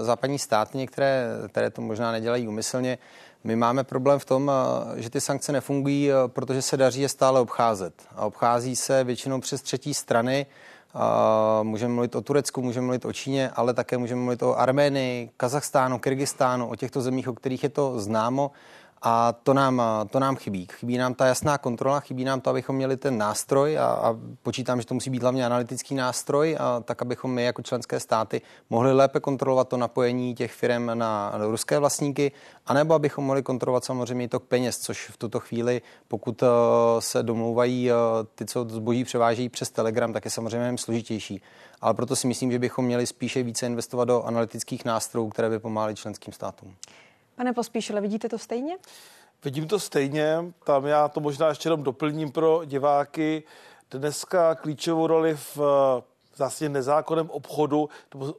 západní státy, některé, které to možná nedělají umyslně. My máme problém v tom, že ty sankce nefungují, protože se daří je stále obcházet. A obchází se většinou přes třetí strany, Můžeme mluvit o Turecku, můžeme mluvit o Číně, ale také můžeme mluvit o Arménii, Kazachstánu, Kyrgyzstánu, o těchto zemích, o kterých je to známo. A to nám, to nám chybí. Chybí nám ta jasná kontrola, chybí nám to, abychom měli ten nástroj a, a počítám, že to musí být hlavně analytický nástroj, a tak abychom my jako členské státy mohli lépe kontrolovat to napojení těch firm na, ruské vlastníky, anebo abychom mohli kontrolovat samozřejmě i tok peněz, což v tuto chvíli, pokud uh, se domlouvají uh, ty, co zboží převážejí přes Telegram, tak je samozřejmě složitější. Ale proto si myslím, že bychom měli spíše více investovat do analytických nástrojů, které by pomáhaly členským státům. Pane Pospíšile, vidíte to stejně? Vidím to stejně, tam já to možná ještě jenom doplním pro diváky. Dneska klíčovou roli v vlastně nezákonném obchodu,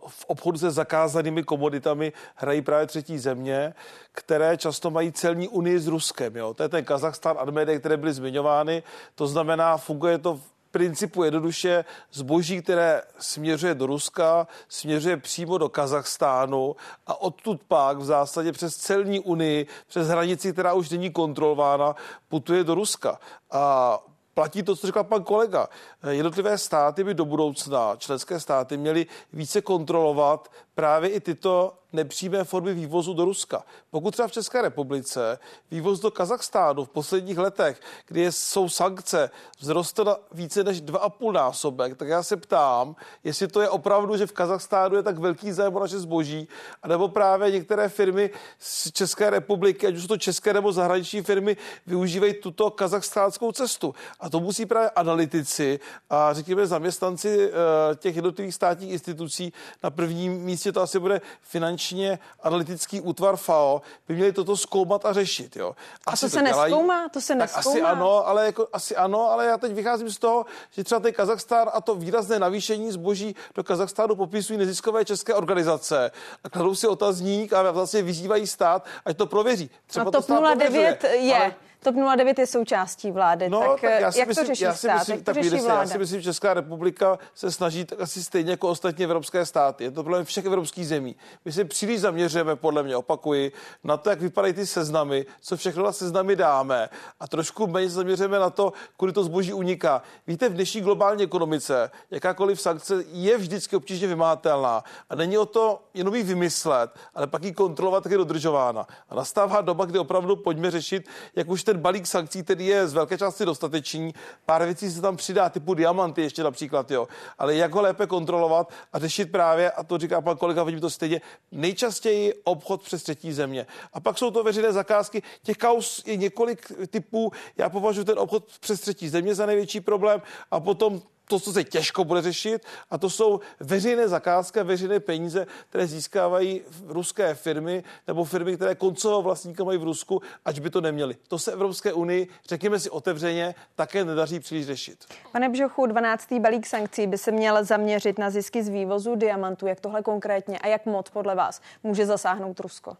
v obchodu se zakázanými komoditami hrají právě třetí země, které často mají celní unii s Ruskem. Jo. To je ten Kazachstán, Arménie, které byly zmiňovány. To znamená, funguje to principu jednoduše zboží, které směřuje do Ruska, směřuje přímo do Kazachstánu a odtud pak v zásadě přes celní unii, přes hranici, která už není kontrolována, putuje do Ruska. A platí to, co říkal pan kolega. Jednotlivé státy by do budoucna, členské státy, měly více kontrolovat právě i tyto nepřímé formy vývozu do Ruska. Pokud třeba v České republice vývoz do Kazachstánu v posledních letech, kdy jsou sankce, vzrostl na více než 2,5 násobek, tak já se ptám, jestli to je opravdu, že v Kazachstánu je tak velký zájem o naše zboží, anebo právě některé firmy z České republiky, ať už jsou to české nebo zahraniční firmy, využívají tuto kazachstánskou cestu. A to musí právě analytici a řekněme zaměstnanci eh, těch jednotlivých státních institucí na prvním místě to asi bude finanční finančně analytický útvar FAO by měli toto zkoumat a řešit. Jo. Asi a to, to se dělají, neskoumá? To se neskoumá? Asi ano, ale jako, asi ano, ale já teď vycházím z toho, že třeba ten Kazachstán a to výrazné navýšení zboží do Kazachstánu popisují neziskové české organizace a kladou si otazník a vlastně vyzývají stát, ať to prověří. Třeba no TOP 09 je. Ale TOP 09 je součástí vlády, no, tak, tak já si jak myslím, to řeší já si stát? Myslím, jak to tak řeší vláda? Já si myslím, že Česká republika se snaží tak asi stejně jako ostatní evropské státy. Je to problém všech evropských zemí. My se příliš zaměřujeme, podle mě, opakuji, na to, jak vypadají ty seznamy, co všechno na seznamy dáme a trošku méně zaměřujeme na to, kudy to zboží uniká. Víte, v dnešní globální ekonomice jakákoliv sankce je vždycky obtížně vymátelná a není o to jenom ji vymyslet, ale pak ji kontrolovat, jak je dodržována. A nastává doba, kdy opravdu pojďme řešit, jak už ten balík sankcí, který je z velké části dostatečný, pár věcí se tam přidá, typu diamanty ještě například, jo. Ale jak ho lépe kontrolovat a řešit právě, a to říká pan kolega, vidím to stejně, nejčastěji obchod přes třetí země. A pak jsou to veřejné zakázky. Těch kaus je několik typů. Já považuji ten obchod přes třetí země za největší problém a potom to, co se těžko bude řešit, a to jsou veřejné zakázky, veřejné peníze, které získávají ruské firmy nebo firmy, které koncového vlastníka mají v Rusku, ať by to neměli. To se Evropské unii, řekněme si otevřeně, také nedaří příliš řešit. Pane Bžochu, 12. balík sankcí by se měl zaměřit na zisky z vývozu diamantů. Jak tohle konkrétně a jak moc podle vás může zasáhnout Rusko?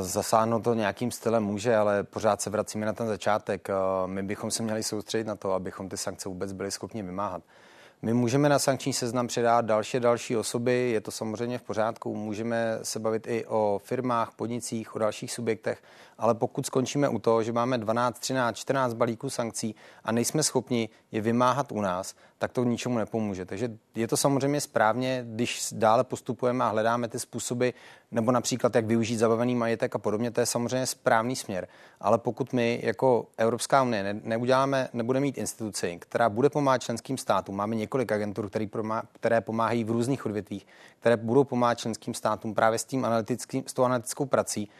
Zasáhnout to nějakým stylem může, ale pořád se vracíme na ten začátek. My bychom se měli soustředit na to, abychom ty sankce vůbec byli schopni vymáhat. My můžeme na sankční seznam přidat další další osoby, je to samozřejmě v pořádku. Můžeme se bavit i o firmách, podnicích, o dalších subjektech, ale pokud skončíme u toho, že máme 12, 13, 14 balíků sankcí a nejsme schopni je vymáhat u nás, tak to ničemu nepomůže. Takže je to samozřejmě správně, když dále postupujeme a hledáme ty způsoby, nebo například jak využít zabavený majetek a podobně, to je samozřejmě správný směr. Ale pokud my jako Evropská unie ne, neuděláme, nebudeme mít instituci, která bude pomáhat členským státům, máme několik agentur, pomá, které pomáhají v různých odvětvích, které budou pomáhat členským státům právě s, tím analytickým, s tou analytickou prací,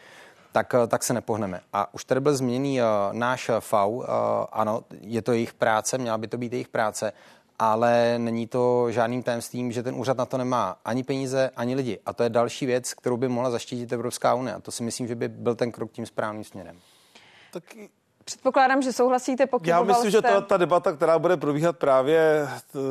tak, eh, tak se nepohneme. A už tady byl změněný uh, náš FAU, uh, ano, je to jejich práce, měla by to být jejich práce, ale není to žádným tajemstvím, že ten úřad na to nemá ani peníze, ani lidi. A to je další věc, kterou by mohla zaštítit Evropská unie. A to si myslím, že by byl ten krok tím správným směrem. Tak Předpokládám, že souhlasíte, pokud Já myslím, jste... že ta, ta debata, která bude probíhat právě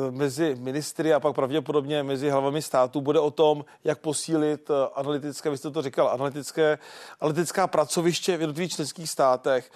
mezi ministry a pak pravděpodobně mezi hlavami států, bude o tom, jak posílit eh, analytické, vy jste to říkal, analytické, analytická pracoviště v jednotlivých členských státech.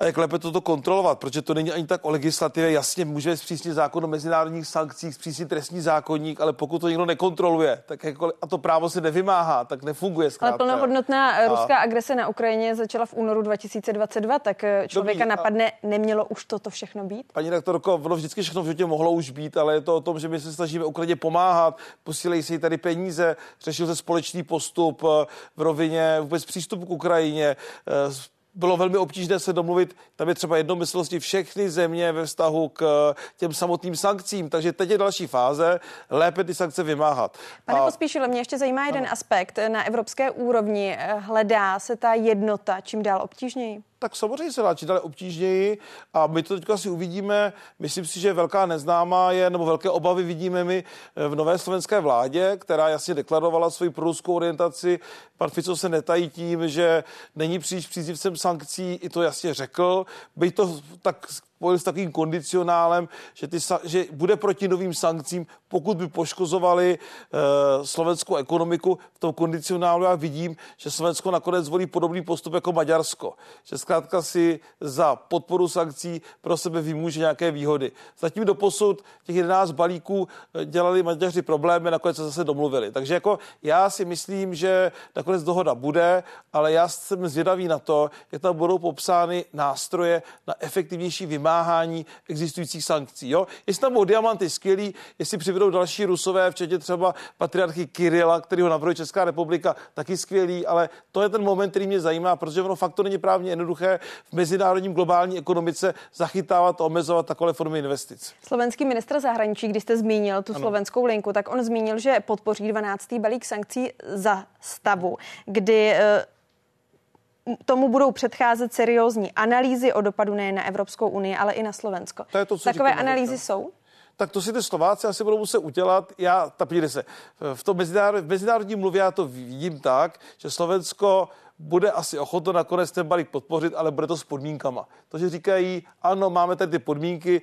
A jak lépe toto kontrolovat, protože to není ani tak o legislativě. Jasně, můžeme zpřísnit zákon o mezinárodních sankcích, zpřísnit trestní zákonník, ale pokud to někdo nekontroluje, tak jako, a to právo se nevymáhá, tak nefunguje. Zkrátka. Ale plnohodnotná a... ruská agrese na Ukrajině začala v únoru 2022, tak eh, člověka Dobrý, napadne, a... nemělo už toto všechno být? Paní rektorko, ono vždycky všechno v životě mohlo už být, ale je to o tom, že my se snažíme Ukrajině pomáhat, posílejí se jí tady peníze, řešil se společný postup eh, v rovině vůbec přístupu k Ukrajině, eh, bylo velmi obtížné se domluvit, tam je třeba jednomyslnosti všechny země ve vztahu k těm samotným sankcím, takže teď je další fáze, lépe ty sankce vymáhat. Pane a... Pospíšile, mě ještě zajímá jeden ano. aspekt. Na evropské úrovni hledá se ta jednota čím dál obtížněji? Tak samozřejmě se dá čítat obtížněji a my to teď asi uvidíme. Myslím si, že velká neznámá je, nebo velké obavy vidíme my eh, v nové slovenské vládě, která jasně deklarovala svoji proruskou orientaci. Pan Fico se netají tím, že není příliš příznivcem sankcí, i to jasně řekl. Byť to tak spojil s takovým kondicionálem, že, ty, že bude proti novým sankcím, pokud by poškozovali e, slovenskou ekonomiku. V tom kondicionálu já vidím, že Slovensko nakonec zvolí podobný postup jako Maďarsko. Že zkrátka si za podporu sankcí pro sebe vymůže nějaké výhody. Zatím do posud těch 11 balíků eh, dělali Maďaři problémy, nakonec se zase domluvili. Takže jako já si myslím, že nakonec dohoda bude, ale já jsem zvědavý na to, jak tam budou popsány nástroje na efektivnější vymáhání vymáhání existujících sankcí. Jo? Jestli tam budou diamanty skvělý, jestli přivedou další rusové, včetně třeba patriarchy Kirila, který ho navrhuje Česká republika, taky skvělý, ale to je ten moment, který mě zajímá, protože ono fakt to není právně jednoduché v mezinárodním globální ekonomice zachytávat a omezovat takové formy investic. Slovenský ministr zahraničí, když jste zmínil tu ano. slovenskou linku, tak on zmínil, že podpoří 12. balík sankcí za stavu, kdy eh, tomu budou předcházet seriózní analýzy o dopadu nejen na Evropskou unii, ale i na Slovensko. To je to, co Takové analýzy jsou? tak to si ty Slováci asi budou muset udělat. Já, ta se, v, tom mezinárod, v mezinárodní mluvě já to vidím tak, že Slovensko bude asi ochotno nakonec ten balík podpořit, ale bude to s podmínkama. To, že říkají, ano, máme tady ty podmínky,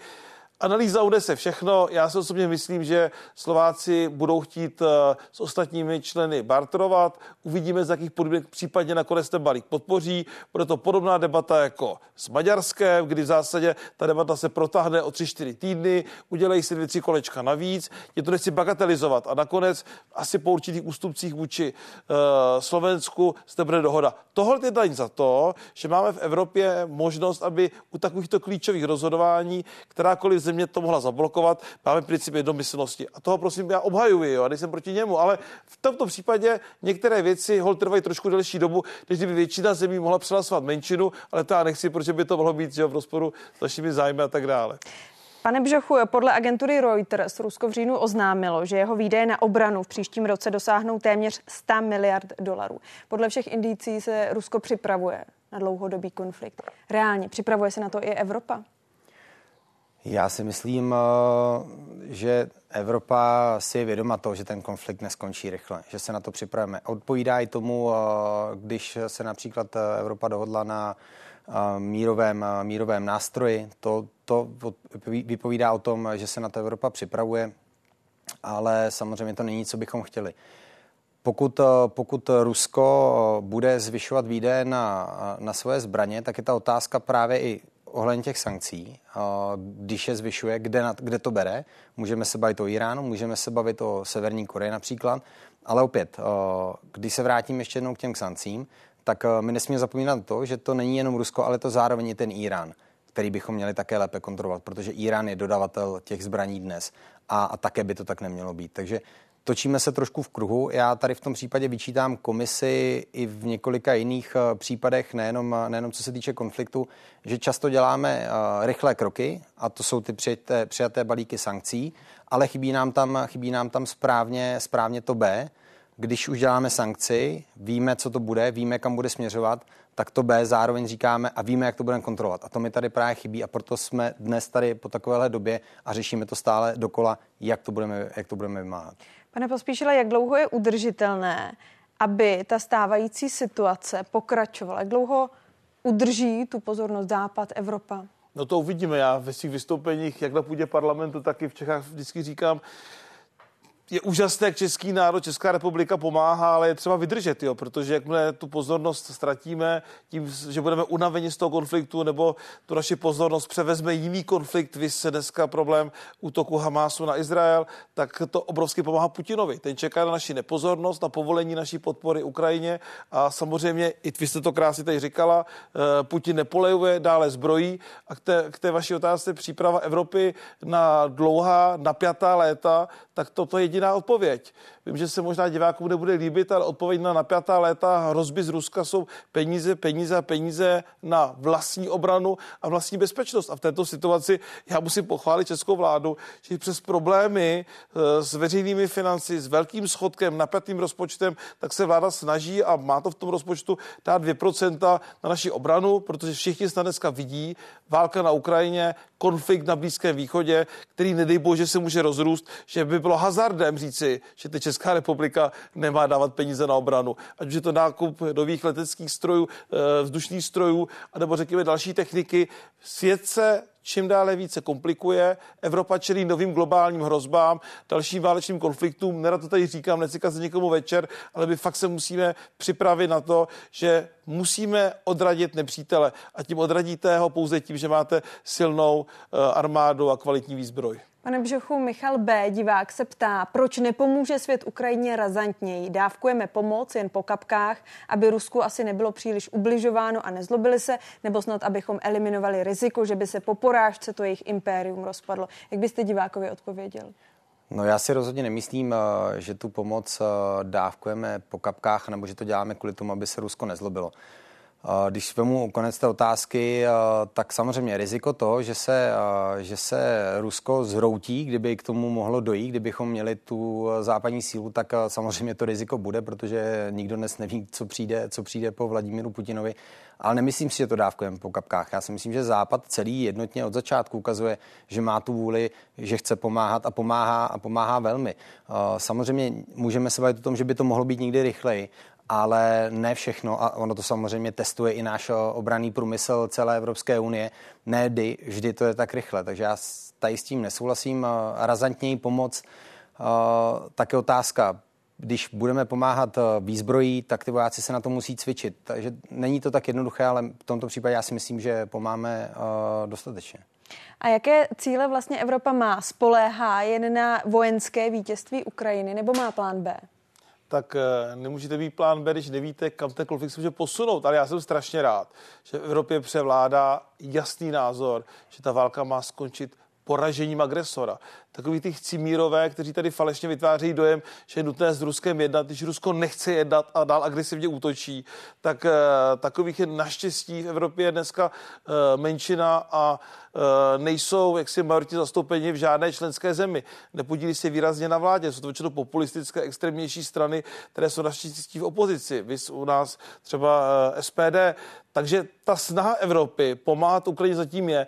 Analýza unese všechno. Já si osobně myslím, že Slováci budou chtít eh, s ostatními členy barterovat. Uvidíme, z jakých podmínek případně nakonec ten balík podpoří. Bude to podobná debata jako s Maďarskem, kdy v zásadě ta debata se protáhne o 3-4 týdny, udělají si dvě, tři kolečka navíc. Je to nechci bagatelizovat a nakonec asi po určitých ústupcích vůči uh, Slovensku zde bude dohoda. Tohle je daň za to, že máme v Evropě možnost, aby u takovýchto klíčových rozhodování kterákoliv země to mohla zablokovat. Máme princip jednomyslnosti. A toho prosím já obhajuji, jo, a nejsem proti němu, ale v tomto případě některé věci hol trvají trošku delší dobu, než kdyby většina zemí mohla přehlasovat menšinu, ale to já nechci, protože by to mohlo být že, v rozporu s našimi zájmy a tak dále. Pane Bžochu, podle agentury Reuters Rusko v říjnu oznámilo, že jeho výdaje na obranu v příštím roce dosáhnou téměř 100 miliard dolarů. Podle všech indicí se Rusko připravuje na dlouhodobý konflikt. Reálně připravuje se na to i Evropa? Já si myslím, eh, že Evropa si je vědoma toho, že ten konflikt neskončí rychle, že se na to připravíme. Odpovídá i tomu, eh, když se například Evropa dohodla na eh, mírovém, mírovém nástroji, to, to vypovídá o tom, že se na to Evropa připravuje, ale samozřejmě to není, co bychom chtěli. Pokud, pokud Rusko bude zvyšovat výdaje na, na svoje zbraně, tak je ta otázka právě i ohledně těch sankcí, když je zvyšuje, kde, na, kde to bere. Můžeme se bavit o Iránu, můžeme se bavit o Severní Koreji například, ale opět, když se vrátím ještě jednou k těm sankcím, tak my nesmíme zapomínat to, že to není jenom Rusko, ale to zároveň i ten Irán, který bychom měli také lépe kontrolovat, protože Irán je dodavatel těch zbraní dnes a, a také by to tak nemělo být. Takže točíme se trošku v kruhu. Já tady v tom případě vyčítám komisi i v několika jiných eh, případech, nejenom, nejenom co se týče konfliktu, že často děláme uh, rychlé kroky, a to jsou ty přijaté, přijaté balíky sankcí, ale chybí nám tam, chybí nám tam správně, správně to B. Když už děláme sankci, víme, co to bude, víme, kam bude směřovat, tak to B zároveň říkáme a víme, jak to budeme kontrolovat. A to mi tady právě chybí a proto jsme dnes tady po takovéhle době a řešíme to stále dokola, jak to budeme, jak to budeme vymáhat. Pane Pospíšile, jak dlouho je udržitelné, aby ta stávající situace pokračovala? Jak dlouho udrží tu pozornost Západ, Evropa? No to uvidíme. Já ve svých vystoupeních, jak na půdě parlamentu, tak i v Čechách vždycky říkám, je úžasné, jak český národ, Česká republika pomáhá, ale je třeba vydržet, jo, protože jakmile tu pozornost ztratíme tím, že budeme unaveni z toho konfliktu, nebo tu naši pozornost převezme jiný konflikt, vy se dneska problém útoku Hamásu na Izrael, tak to obrovsky pomáhá Putinovi. Ten čeká na naši nepozornost, na povolení naší podpory Ukrajině a samozřejmě, i vy jste to krásně tady říkala, eh, Putin nepolejuje, dále zbrojí a k té, k té vaší otázce příprava Evropy na dlouhá, napjatá léta, tak toto je jediná odpověď. Vím, že se možná divákům nebude líbit, ale odpověď na napjatá léta hrozby z Ruska jsou peníze, peníze a peníze na vlastní obranu a vlastní bezpečnost. A v této situaci já musím pochválit českou vládu, že přes problémy eh, s veřejnými financí, s velkým schodkem, napjatým rozpočtem, tak se vláda snaží a má to v tom rozpočtu dát 2% na naši obranu, protože všichni se dneska vidí, válka na Ukrajině, konflikt na Blízkém východě, který nedej bože se může rozrůst, že by bylo hazardem říci, že ty Česká republika nemá dávat peníze na obranu. Ať už je to nákup nových leteckých strojů, eh, vzdušných strojů, anebo řekněme další techniky. Svět se čím dále více komplikuje. Evropa čelí novým globálním hrozbám, dalším válečným konfliktům. Nerad to tady říkám, necíkat se někomu večer, ale my fakt se musíme připravit na to, že musíme odradit nepřítele. A tím odradíte ho pouze tím, že máte silnou eh, armádu a kvalitní výzbroj. Pane Bžochu, Michal B. divák se ptá, proč nepomůže svět Ukrajině razantněji. Dávkujeme pomoc jen po kapkách, aby Rusku asi nebylo příliš ubližováno a nezlobili se, nebo snad abychom eliminovali riziko, že by se po porážce to jejich impérium rozpadlo. Jak byste divákovi odpověděl? No já si rozhodně nemyslím, eh, že tu pomoc eh, dávkujeme po kapkách, nebo že to děláme kvůli tomu, aby se Rusko nezlobilo. Když vemu konec té otázky, tak samozřejmě riziko to, že se, že se Rusko zhroutí, kdyby k tomu mohlo dojít, kdybychom měli tu západní sílu, tak samozřejmě to riziko bude, protože nikdo dnes neví, co přijde, co přijde po Vladimíru Putinovi. Ale nemyslím si, že to dávkujeme po kapkách. Já si myslím, že Západ celý jednotně od začátku ukazuje, že má tu vůli, že chce pomáhat a pomáhá a pomáhá velmi. Samozřejmě můžeme se bavit o tom, že by to mohlo být někdy rychleji, ale ne všechno a ono to samozřejmě testuje i náš obraný průmysl celé Evropské unie. Ne vždy, vždy to je tak rychle, takže já tady s tím nesouhlasím. Razantněji pomoc, také otázka, když budeme pomáhat výzbrojí, tak ty vojáci se na to musí cvičit. Takže není to tak jednoduché, ale v tomto případě já si myslím, že pomáme dostatečně. A jaké cíle vlastně Evropa má? Spoléhá jen na vojenské vítězství Ukrajiny nebo má plán B? Tak eh, nemůžete být plán B, když nevíte, kam ten konflikt se může posunout. Ale já jsem strašně rád, že v Evropě převládá jasný názor, že ta válka má skončit poražením agresora. Takový ty chcimírové, kteří tady falešně vytvářejí dojem, že je nutné s Ruskem jednat, když Rusko nechce jednat a dál agresivně útočí, tak uh, takových je naštěstí v Evropě dneska uh, menšina a uh, nejsou jaksi majoritně zastoupeni v žádné členské zemi. Nepodílí se výrazně na vládě, jsou to většinou populistické, extrémnější strany, které jsou naštěstí v opozici. Vy u nás třeba SPD. Takže ta snaha Evropy pomáhat Ukrajině zatím je,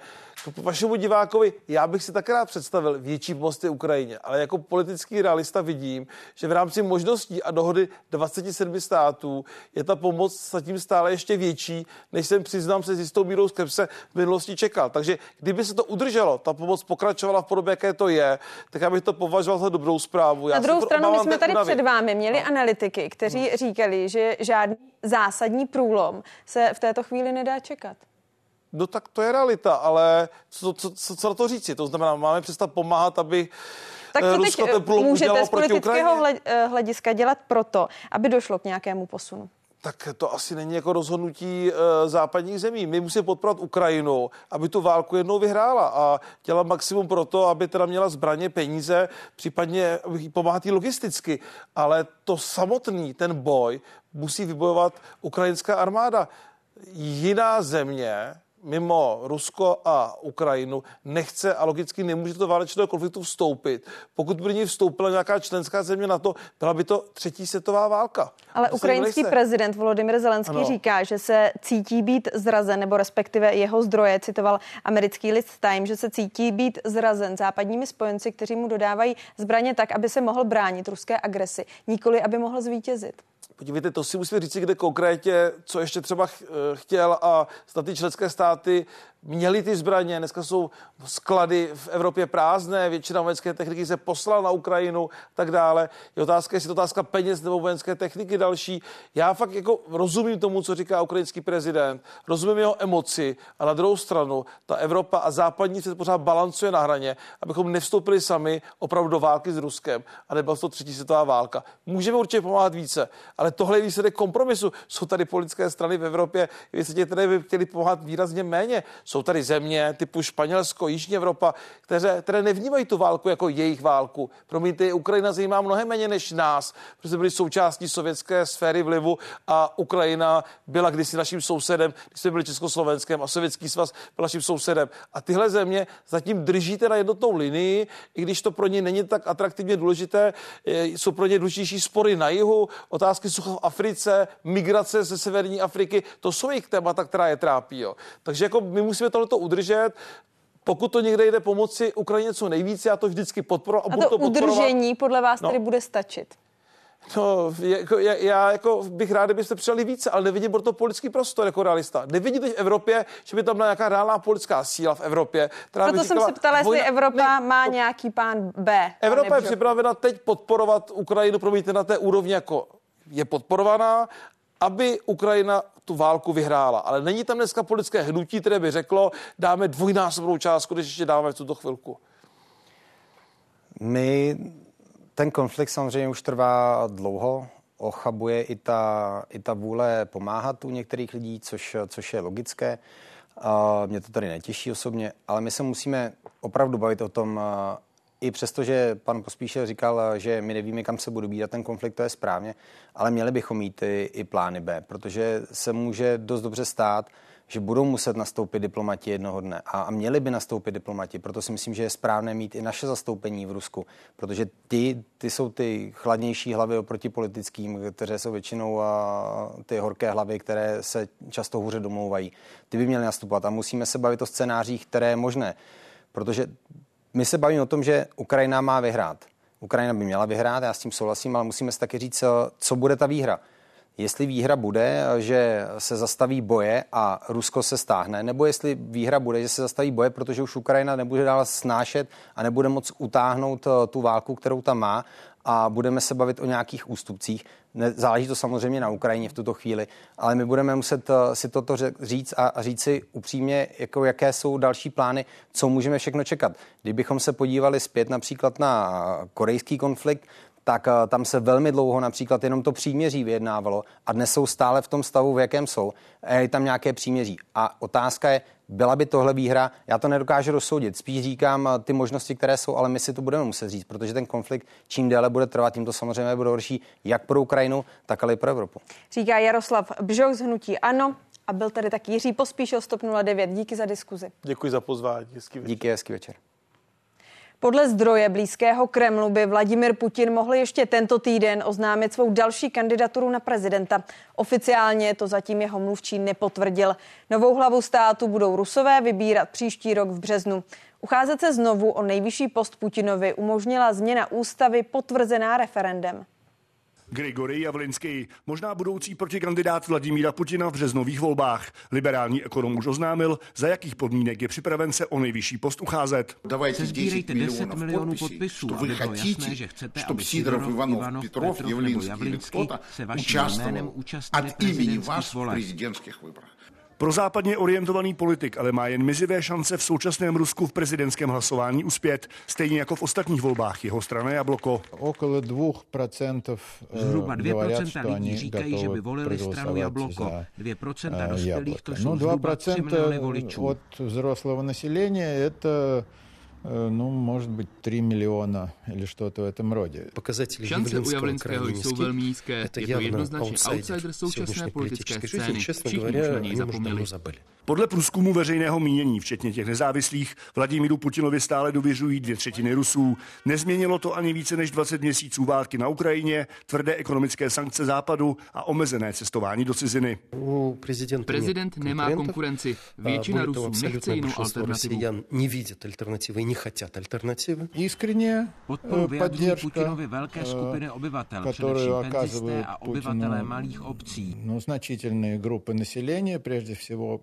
vašemu divákovi, já bych si tak rád představil větší pomoci Ukrajině, ale jako politický realista vidím, že v rámci možností a dohody 27 států je ta pomoc zatím stále ještě větší, než jsem přiznám se s jistou mírou skepse v minulosti čekal. Takže kdyby se to udrželo, ta pomoc pokračovala v podobě, jaké to je, tak já bych to považoval za dobrou zprávu. Já Na druhou stranu, my jsme tady unavy. před vámi měli no. analytiky, kteří no. říkali, že žádný zásadní průlom se v této chvíli nedá čekat. No tak to je realita, ale co, co, co, co na to říci? To znamená, máme přestat pomáhat, aby tak co Rusko teď můžete z politického eh, hlediska dělat proto, aby došlo k nějakému posunu? tak to asi není jako rozhodnutí e, západních zemí. My musíme podporovat Ukrajinu, aby tu válku jednou vyhrála a dělat maximum pro to, aby teda měla zbraně, peníze, případně pomáhat jí logisticky. Ale to samotný, ten boj, musí vybojovat ukrajinská armáda. Jiná země mimo Rusko a Ukrajinu nechce a logicky nemůže do válečného konfliktu vstoupit. Pokud by ní vstoupila nějaká členská země na to, byla by to třetí světová válka. Ale to ukrajinský prezident Volodymyr Zelenský ano. říká, že se cítí být zrazen, nebo respektive jeho zdroje, citoval americký list Time, že se cítí být zrazen západními spojenci, kteří mu dodávají zbraně tak, aby se mohl bránit ruské agresi, nikoli aby mohl zvítězit. Podívejte, to si musíme říct, kde konkrétně, co ještě třeba chtěl a snad ty členské státy měli ty zbraně, dneska jsou sklady v Evropě prázdné, většina vojenské techniky se poslala na Ukrajinu a tak dále. Je otázka, jestli to otázka peněz nebo vojenské techniky další. Já fakt jako rozumím tomu, co říká ukrajinský prezident, rozumím jeho emoci a na druhou stranu ta Evropa a západní se pořád balancuje na hraně, abychom nevstoupili sami opravdu do války s Ruskem a nebyla to třetí světová válka. Můžeme určitě pomáhat více, ale tohle je výsledek kompromisu. Jsou tady politické strany v Evropě, které by chtěli pomáhat výrazně méně. Jsou tady země typu Španělsko, Jižní Evropa, které, které nevnímají tu válku jako jejich válku. Promiňte, Ukrajina zajímá mnohem méně než nás, protože byli součástí sovětské sféry vlivu a Ukrajina byla kdysi naším sousedem, když jsme byli Československém a Sovětský svaz byl naším sousedem. A tyhle země zatím držíte na jednotnou linii, i když to pro ně není tak atraktivně důležité, jsou pro ně důležitější spory na jihu, otázky sucha v Africe, migrace ze severní Afriky, to jsou jejich témata, která je trápí. Jo. Takže jako my musíme tohleto udržet, pokud to někde jde pomoci Ukrajině co nejvíce, já to vždycky podporu a, a to, to udržení podle vás no. tedy bude stačit? No, jako, já, já jako bych rád, kdybyste přijali více, ale nevidím pro to politický prostor jako realista. Nevidím teď v Evropě, že by tam byla nějaká reálná politická síla v Evropě. Která Proto jsem se ptala, jestli Evropa ne, má nějaký plán B. Evropa je připravena teď podporovat Ukrajinu, promiňte, na té úrovni, jako je podporovaná, aby Ukrajina tu válku vyhrála. Ale není tam dneska politické hnutí, které by řeklo, dáme dvojnásobnou částku, když ještě dáme v tuto chvilku. My, ten konflikt samozřejmě už trvá dlouho, ochabuje i ta, i ta vůle pomáhat u některých lidí, což, což je logické. Uh, mě to tady netěší osobně, ale my se musíme opravdu bavit o tom, i přesto, že pan Pospíšil říkal, že my nevíme, kam se bude bídat ten konflikt, to je správně, ale měli bychom mít i, i plány B, protože se může dost dobře stát, že budou muset nastoupit diplomati jednoho dne a, a měli by nastoupit diplomati. Proto si myslím, že je správné mít i naše zastoupení v Rusku, protože ty, ty jsou ty chladnější hlavy oproti politickým, které jsou většinou a, ty horké hlavy, které se často hůře domlouvají. Ty by měly nastupovat a musíme se bavit o scénářích, které je možné. Protože my se bavíme o tom, že Ukrajina má vyhrát. Ukrajina by měla vyhrát, já s tím souhlasím, ale musíme si taky říct, co bude ta výhra. Jestli výhra bude, že se zastaví boje a Rusko se stáhne, nebo jestli výhra bude, že se zastaví boje, protože už Ukrajina nebude dál snášet a nebude moc utáhnout eh, tu válku, kterou tam má a budeme se bavit o nějakých ústupcích. Záleží to samozřejmě na Ukrajině v tuto chvíli, ale my budeme muset eh, si toto říct a říct si upřímně, jako jaké jsou další plány, co můžeme všechno čekat. Kdybychom se podívali zpět například na korejský konflikt, tak eh, tam se velmi dlouho například jenom to příměří vyjednávalo a dnes jsou stále v tom stavu, v jakém jsou. Je tam nějaké příměří. A otázka je, byla by tohle výhra? Já to nedokážu rozsoudit. Spíš říkám eh, ty možnosti, které jsou, ale my si to budeme muset říct, protože ten konflikt čím déle bude trvat, tím to samozřejmě bude horší jak pro Ukrajinu, tak ale i pro Evropu. Říká Jaroslav Bžoch z Hnutí Ano. A byl tady taky Jiří Pospíšil 109. Díky za diskuzi. Děkuji za pozvání. Hezký večer. Díky, hezký večer. Podle zdroje blízkého Kremlu by Vladimir Putin mohl ještě tento týden oznámit svou další kandidaturu na prezidenta. Oficiálně to zatím jeho mluvčí nepotvrdil. Novou hlavu státu budou Rusové vybírat příští rok v březnu. Ucházet se znovu o nejvyšší post Putinovi umožnila změna ústavy potvrzená referendem. Grigory Javlinský, možná budoucí protikandidát Vladimíra Putina v březnových volbách. Liberální ekonom už oznámil, za jakých podmínek je připraven se o nejvyšší post ucházet. Давайте 10 10 milionů podpisů, что вы хотите, že chcete, чтобы Сидоров, Иванов, Иванов Петров, Петров Явлинский или кто-то участвовал от имени вас в президентских выборах. Pro západně orientovaný politik ale má jen mizivé šance v současném Rusku v prezidentském hlasování uspět, stejně jako v ostatních volbách jeho strany Jabloko. Okolo 2% Zhruba 2% lidí říkají, že by volili stranu Jabloko. 2% dospělých to jsou no, zhruba 3 miliony voličů. Od взрослого населения это Э, ну, может быть, 3 миллиона или что-то в этом роде. Показатели Шансы у Явленского jsou velmi nízké. Это je to jednoznačně outsider současné politické scény. Čestно говоря, o zapomněli. Podle průzkumu veřejného mínění, včetně těch nezávislých, Vladimíru Putinovi stále důvěřují dvě třetiny Rusů. Nezměnilo to ani více než 20 měsíců války na Ukrajině, tvrdé ekonomické sankce západu a omezené cestování do ciziny. Prezident, Prezident nemá konkurenci. Většina Rusů nechce jinou alternativu. Nevidят альтернативы, не хотят альтернативы. Искренне Podporu vyjadřují Putinovi velké skupiny obyvatel, především penzisté a obyvatelé malých obcí. Ну, значительные группы населения, прежде всего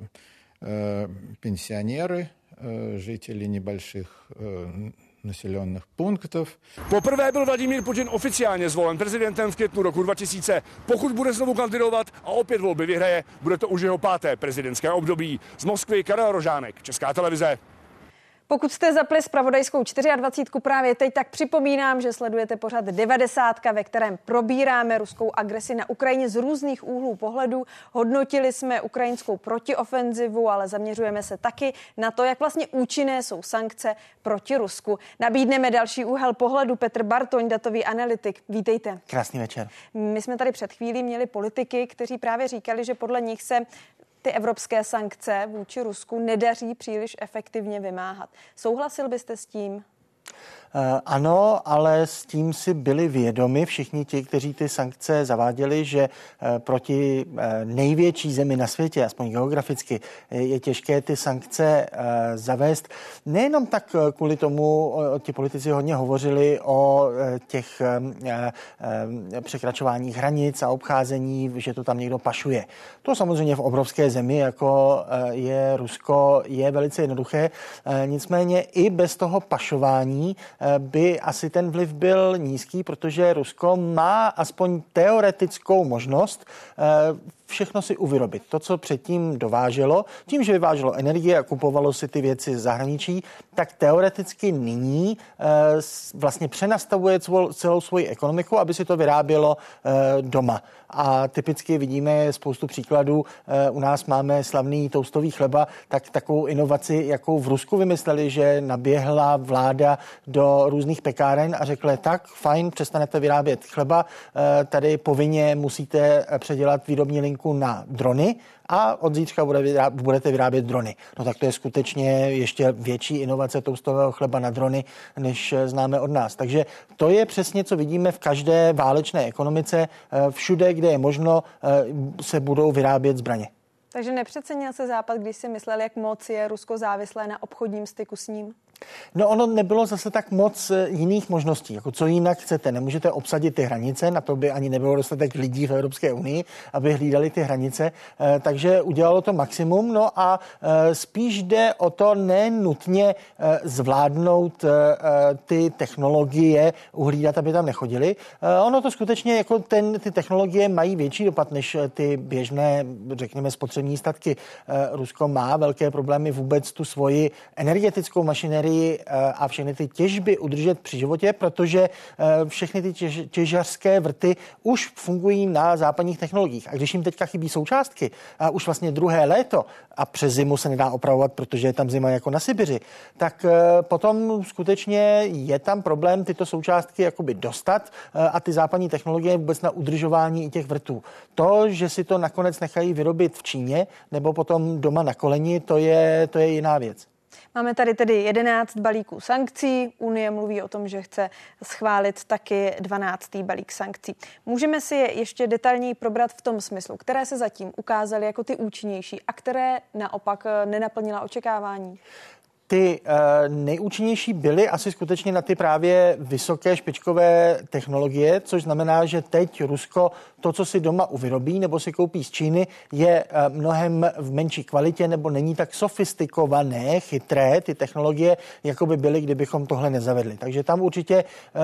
пенсионеры, жители небольших населенных пунктов. Poprvé byl Vladimír Putin oficiálně zvolen prezidentem v květnu roku 2000. Pokud bude znovu kandidovat a opět volby vyhraje, bude to už jeho páté prezidentské období. Z Moskvy Karel Rožánek, Česká televize. Pokud jste zapli spravodajskou 24 právě teď, tak připomínám, že sledujete pořad 90, ve kterém probíráme ruskou agresi na Ukrajině z různých úhlů pohledu. Hodnotili jsme ukrajinskou protiofenzivu, ale zaměřujeme se taky na to, jak vlastně účinné jsou sankce proti Rusku. Nabídneme další úhel pohledu. Petr Bartoň, datový analytik. Vítejte. Krásný večer. My jsme tady před chvílí měli politiky, kteří právě říkali, že podle nich se ty evropské sankce vůči Rusku nedaří příliš efektivně vymáhat. Souhlasil byste s tím? Eh, ano, ale s tím si byli vědomi všichni ti, kteří ty sankce zaváděli, že eh, proti eh, největší zemi na světě, aspoň geograficky, je těžké ty sankce zavést. Nejenom tak kvůli tomu, ti politici hodně hovořili o těch překračováních hranic a obcházení, že to tam někdo pašuje. To samozřejmě v obrovské zemi, jako je Rusko, je velice jednoduché. Nicméně i bez toho pašování by asi ten vliv byl nízký, protože Rusko má aspoň teoretickou možnost eh, všechno si uvyrobit. To, co předtím dováželo, tím, že vyváželo energie a kupovalo si ty věci z zahraničí, tak teoreticky nyní e, vlastně přenastavuje celou svoji ekonomiku, aby si to vyrábělo e, doma. A typicky vidíme spoustu příkladů. E, u nás máme slavný toustový chleba, tak takovou inovaci, jakou v Rusku vymysleli, že naběhla vláda do různých pekáren a řekla, tak fajn, přestanete vyrábět chleba, tady povinně musíte předělat výrobní linku linku na drony a od zítřka bude vyrábět, budete vyrábět drony. No tak to je skutečně ještě větší inovace toustového chleba na drony, než známe od nás. Takže to je přesně, co vidíme v každé válečné ekonomice. Eh, všude, kde je možno, eh, se budou vyrábět zbraně. Takže nepřecenil se Západ, když si myslel, jak moc je Rusko závislé na obchodním styku s ním? No ono nebylo zase tak moc eh, jiných možností. Jako co jinak chcete? Nemůžete obsadit ty hranice, na to by ani nebylo dostatek lidí v Evropské unii, aby hlídali ty hranice. Eh, takže udělalo to maximum. No a eh, spíš jde o to nenutně zvládnout ty technologie, uhlídat, aby tam nechodili. Ono to skutečně jako ten, ty technologie mají větší dopad než ty běžné, řekněme, spotřební statky. Rusko má velké problémy vůbec tu svoji energetickou mašinérii rafinérii eh, a všechny ty těžby udržet při životě, protože eh, všechny ty těž, těžařské vrty už fungují na západních technologiích. A když jim teďka chybí součástky, a už vlastně druhé léto a přes zimu se nedá opravovat, protože je tam zima jako na Sibiři, tak eh, potom skutečně je tam problém tyto součástky jakoby dostat a ty západní technologie vůbec na udržování i těch vrtů. To, že si to nakonec nechají vyrobit v Číně nebo potom doma na koleni, to je, to je jiná věc. Máme tady tedy 11 balíků sankcí. Unie mluví o tom, že chce schválit taky 12. balík sankcí. Můžeme si je ještě detailněji probrat v tom smyslu, které se zatím ukázaly jako ty účinnější a které naopak nenaplnila očekávání. Ty uh, nejúčinnější byly asi skutečně na ty právě vysoké špičkové technologie, což znamená, že teď Rusko to, co si doma uvyrobí nebo si koupí z Číny, je uh, mnohem v menší kvalitě nebo není tak sofistikované, chytré ty technologie, jako by byly, kdybychom tohle nezavedli. Takže tam určitě uh,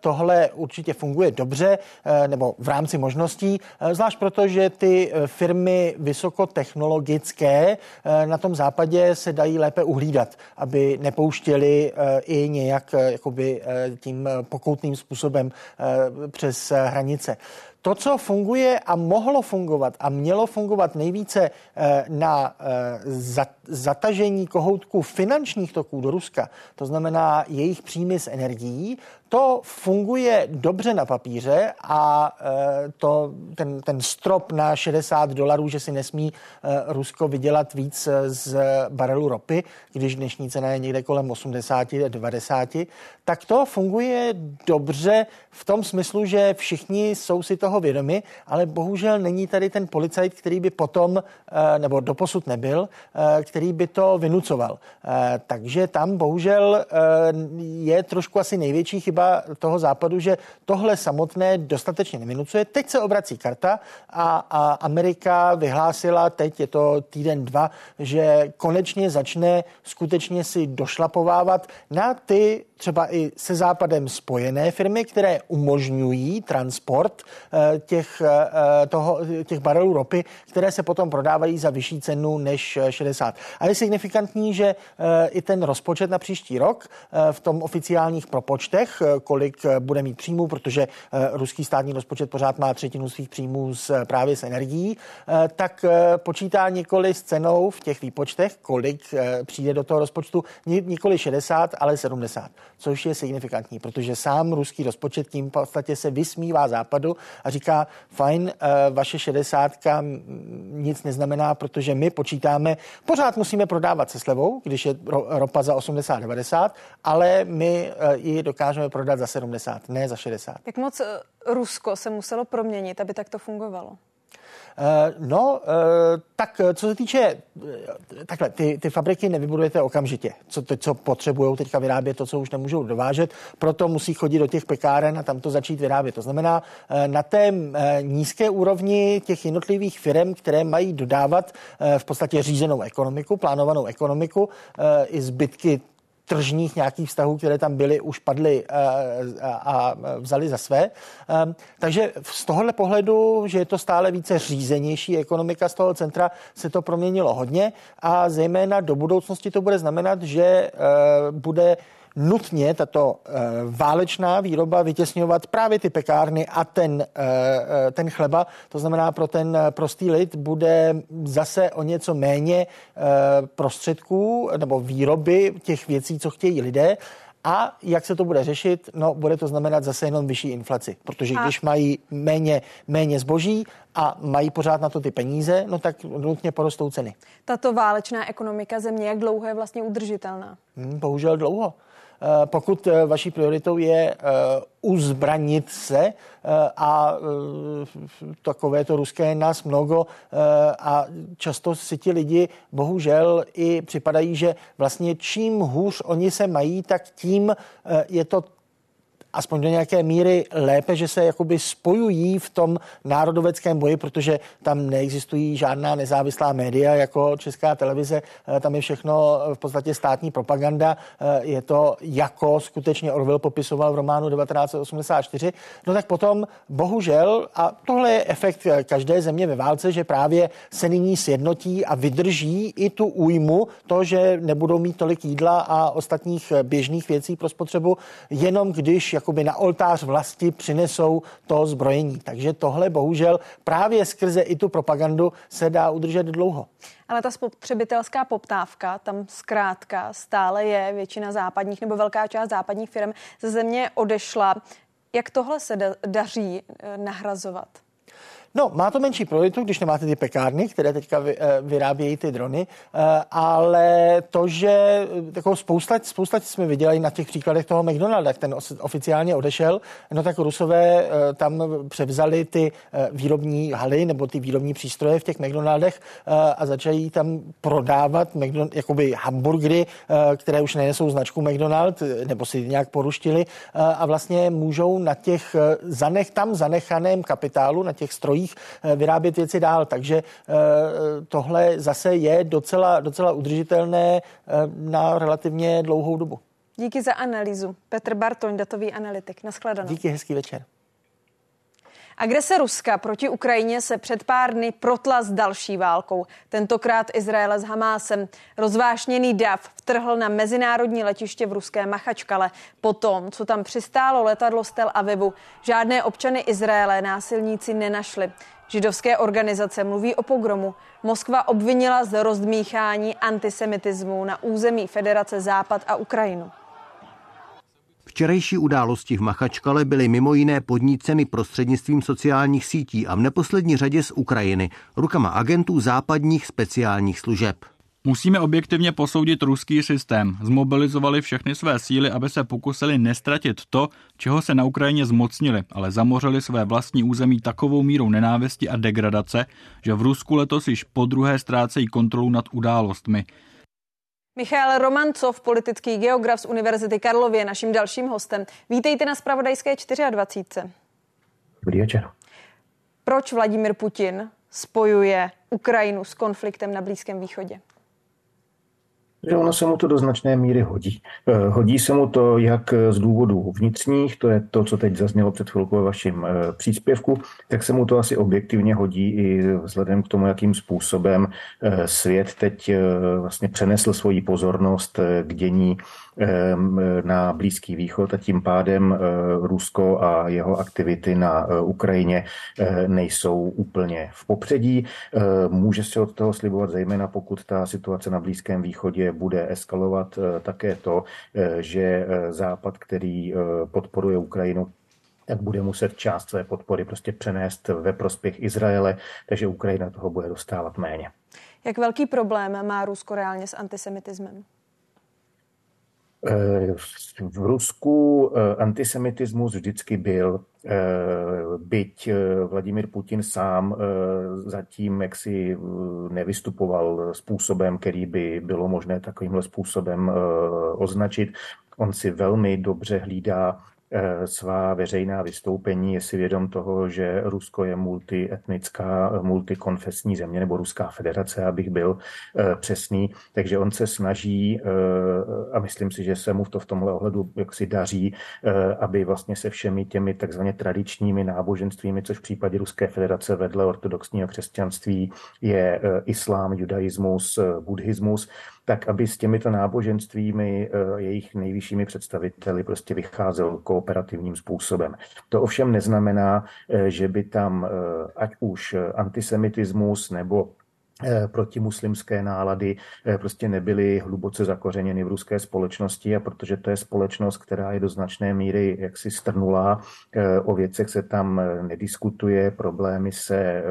tohle určitě funguje dobře nebo v rámci možností, zvlášť proto, že ty firmy vysokotechnologické na tom západě se dají lépe uhlídat aby nepouštěli eh, i nějak eh, jakoby eh, tím pokoutným způsobem přes hranice. To, co funguje a mohlo fungovat a mělo fungovat nejvíce na zatažení kohoutků finančních toků do Ruska, to znamená jejich příjmy z energií, to funguje dobře na papíře a e, to, ten, ten strop na 60 dolarů, že si nesmí Rusko vydělat víc z barelu ropy, když dnešní cena je někde kolem 80, 90, tak to funguje dobře v tom smyslu, že všichni jsou si toho toho vědomi, ale bohužel není tady ten policajt, který by potom, nebo doposud nebyl, který by to vynucoval. Takže tam bohužel je trošku asi největší chyba toho západu, že tohle samotné dostatečně nevynucuje. Teď se obrací karta a, a Amerika vyhlásila, teď je to týden, dva, že konečně začne skutečně si došlapovávat na ty třeba i se západem spojené firmy, které umožňují transport eh, těch, eh, toho, těch barelů ropy, které se potom prodávají za vyšší cenu než 60. A je signifikantní, že eh, i ten rozpočet na příští rok v tom oficiálních propočtech, kolik bude mít příjmů, protože ruský státní rozpočet pořád má třetinu svých příjmů z, právě z energií, tak počítá nikoli s cenou v těch výpočtech, kolik přijde do toho rozpočtu, nikoli 60, ale 70 což je signifikantní, protože sám ruský rozpočet tím v podstatě se vysmívá západu a říká, fajn, eh, vaše šedesátka nic neznamená, protože my počítáme, pořád musíme prodávat se slevou, když je ropa za 80-90, ale my eh, ji dokážeme prodat za 70, ne za 60. Jak moc eh, Rusko se muselo proměnit, aby tak to fungovalo? Eh, no, eh, tak co se týče, eh, takhle, ty, ty fabriky nevybudujete okamžitě, co, to, co potřebují teďka vyrábět, to, co už nemůžou dovážet, proto musí chodit do těch pekáren a tam to začít vyrábět. To znamená, na té nízké úrovni těch jednotlivých firm, které mají dodávat v podstatě řízenou ekonomiku, plánovanou ekonomiku, i zbytky tržních nějakých vztahů, které tam byly, už padly eh, a vzali za své. Ehm, takže z tohohle pohledu, že je to stále více řízenější ekonomika z toho centra, se to proměnilo hodně a zejména do budoucnosti to bude znamenat, že eh, bude nutně tato e, válečná výroba vytěsňovat právě ty pekárny a ten, e, ten chleba. To znamená, pro ten prostý lid bude zase o něco méně prostředků nebo výroby těch věcí, co chtějí lidé. A jak se to bude řešit? No, bude to znamenat zase jenom vyšší inflaci, protože a... když mají méně, méně zboží a mají pořád na to ty peníze, no tak nutně porostou ceny. Tato válečná ekonomika země, jak dlouho je vlastně udržitelná? Hmm, bohužel dlouho. Eh, pokud eh, vaší prioritou je eh, uzbranit se a takové to ruské je nás mnoho a často si ti lidi bohužel i připadají, že vlastně čím hůř oni se mají, tak tím je to aspoň do nějaké míry lépe, že se jakoby spojují v tom národoveckém boji, protože tam neexistují žádná nezávislá média jako česká televize, eh, tam je všechno v podstatě státní propaganda, eh, je to jako skutečně Orwell popisoval v románu 1984, no tak potom bohužel, a tohle je efekt každé země ve válce, že právě se nyní sjednotí a vydrží i tu újmu, to, že nebudou mít tolik jídla a ostatních běžných věcí pro spotřebu, jenom když jakoby na oltář vlasti přinesou to zbrojení. Takže tohle bohužel právě skrze i tu propagandu se dá udržet dlouho. Ale ta spotřebitelská poptávka tam zkrátka stále je. Většina západních nebo velká část západních firm ze země odešla. Jak tohle se daří eh, nahrazovat? No, má to menší prioritu, když nemáte ty pekárny, které teďka vy, eh, vyrábějí ty drony, eh, ale to, že takovou spousta, spousta jsme viděli na těch příkladech toho McDonalda, jak ten oficiálně odešel, no tak Rusové eh, tam převzali ty výrobní haly nebo ty výrobní přístroje v těch McDonaldech a začali tam prodávat McDonald, jakoby hamburgery, které už nenesou značku McDonald, nebo si nějak poruštili a vlastně můžou na těch zanech, tam zanechaném kapitálu, na těch strojích zdrojích eh, vyrábět věci dál. Takže eh, tohle zase je docela, docela udržitelné eh, na relativně dlouhou dobu. Díky za analýzu. Petr Bartoň, datový analytik. Naschledanou. Díky, hezký večer. Agrese Ruska proti Ukrajině se před pár dny protla s další válkou. Tentokrát Izraele s Hamásem. Rozvášněný dav vtrhl na mezinárodní letiště v ruské Machačkale. Potom, co tam přistálo letadlo z Tel Avivu, žádné občany Izraele násilníci nenašli. Židovské organizace mluví o pogromu. Moskva obvinila z rozdmíchání antisemitismu na území Federace Západ a Ukrajinu. Včerejší události v Machačkale byly mimo jiné podníceny prostřednictvím sociálních sítí a v neposlední řadě z Ukrajiny, rukama agentů západních speciálních služeb. Musíme objektivně posoudit ruský systém. Zmobilizovali všechny své síly, aby se pokusili nestratit to, čeho se na Ukrajině zmocnili, ale zamořili své vlastní území takovou mírou nenávisti a degradace, že v Rusku letos již po druhé ztrácejí kontrolu nad událostmi. Michal Romancov, politický geograf z Univerzity Karlovy, je naším dalším hostem. Vítejte na Spravodajské 24. Dobrý večer. Proč Vladimir Putin spojuje Ukrajinu s konfliktem na Blízkém východě? Že ono se mu to do značné míry hodí. Eh, hodí se mu to jak z důvodů vnitřních, to je to, co teď zaznělo před chvilkou ve vašem eh, příspěvku, tak se mu to asi objektivně hodí i vzhledem k tomu, jakým způsobem eh, svět teď vlastně přenesl svoji pozornost k dění na Blízký východ a tím pádem Rusko a jeho aktivity na Ukrajině nejsou úplně v popředí. Může se od toho slibovat zejména pokud ta situace na Blízkém východě bude eskalovat eh, také to, eh, že eh, Západ, který podporuje Ukrajinu, tak bude muset část své podpory prostě přenést ve prospěch Izraele, takže Ukrajina toho bude dostávat méně. Jak velký problém má Rusko reálně s antisemitismem? V Rusku antisemitismus vždycky byl, byť Vladimír Putin sám zatím jaksi nevystupoval způsobem, který by bylo možné takovýmhle způsobem označit. On si velmi dobře hlídá Eh, svá veřejná vystoupení je si vědom toho, že Rusko je multietnická, multikonfesní země, nebo Ruská federace, abych byl eh, přesný. Takže on se snaží, eh, a myslím si, že se mu to v tomhle ohledu jaksi daří, aby vlastně se všemi těmi takzvaně tradičními náboženstvími, což v případě Ruské federace vedle ortodoxního křesťanství je islám, judaismus, buddhismus, tak aby s těmito náboženstvími, eh, jejich nejvyššími představiteli prostě vycházel kooperativním způsobem. To ovšem neznamená, eh, že by tam eh, ať už antisemitismus nebo protimuslimské nálady eh, prostě nebyly hluboce zakořeněny v ruské společnosti a protože to je společnost, která je do značné míry jaksi strnulá, eh, o věcech se tam nediskutuje, problémy se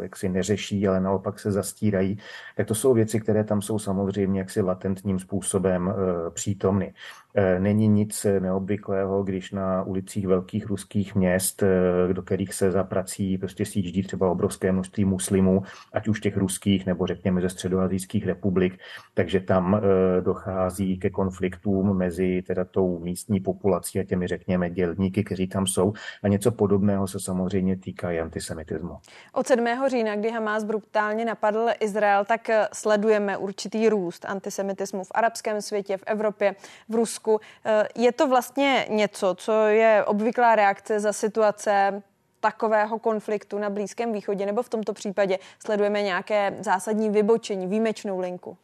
jaksi neřeší, ale naopak se zastírají, tak to jsou věci, které tam jsou samozřejmě jaksi latentním způsobem přítomny. Eh, není nic neobvyklého, když na ulicích velkých ruských měst, eh, do kterých se za prací prostě sjíždí třeba obrovské množství muslimů, ať už těch ruských nebo řekněme ze středoazijských republik, takže tam eh, dochází ke konfliktům mezi teda tou místní populací a těmi řekněme dělníky, kteří tam jsou. A něco podobného se samozřejmě týká i antisemitismu. Od 7. října, kdy Hamas brutálně napadl Izrael, tak sledujeme určitý růst antisemitismu v arabském světě, v Evropě, v Rusku Rusku. Eh, je to vlastně něco, co je obvyklá reakce za situace takového konfliktu na Blízkém východě, nebo v tomto případě sledujeme nějaké zásadní vybočení, výjimečnou linku?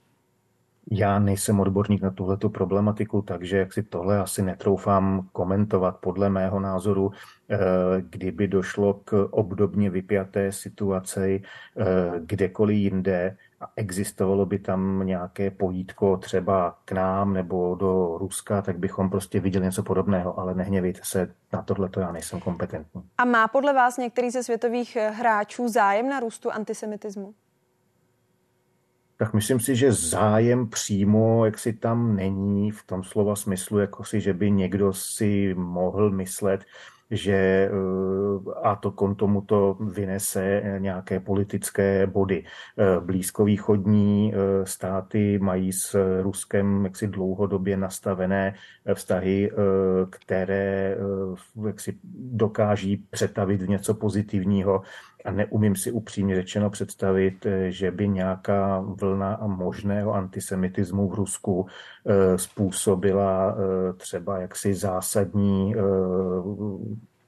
Já nejsem odborník na tuhletu problematiku, takže jak si tohle asi netroufám komentovat. Podle mého názoru, eh, kdyby došlo k obdobně vypjaté situaci eh, kdekoliv jinde, a existovalo by tam nějaké pojítko třeba k nám nebo do Ruska, tak bychom prostě viděli něco podobného, ale nehněvejte se, na tohle to já nejsem kompetentní. A má podle vás některý ze světových hráčů zájem na růstu antisemitismu? tak myslím si, že zájem přímo, jak si tam není v tom slova smyslu, jako si, že by někdo si mohl myslet, že eh, a to kon tomuto vynese nějaké politické body. Eh, blízkovýchodní eh, státy mají s Ruskem jaksi dlouhodobě nastavené vztahy, které jaksi dokáží přetavit v něco pozitivního a neumím si upřímně řečeno představit, že by nějaká vlna možného antisemitismu v Rusku způsobila třeba jaksi zásadní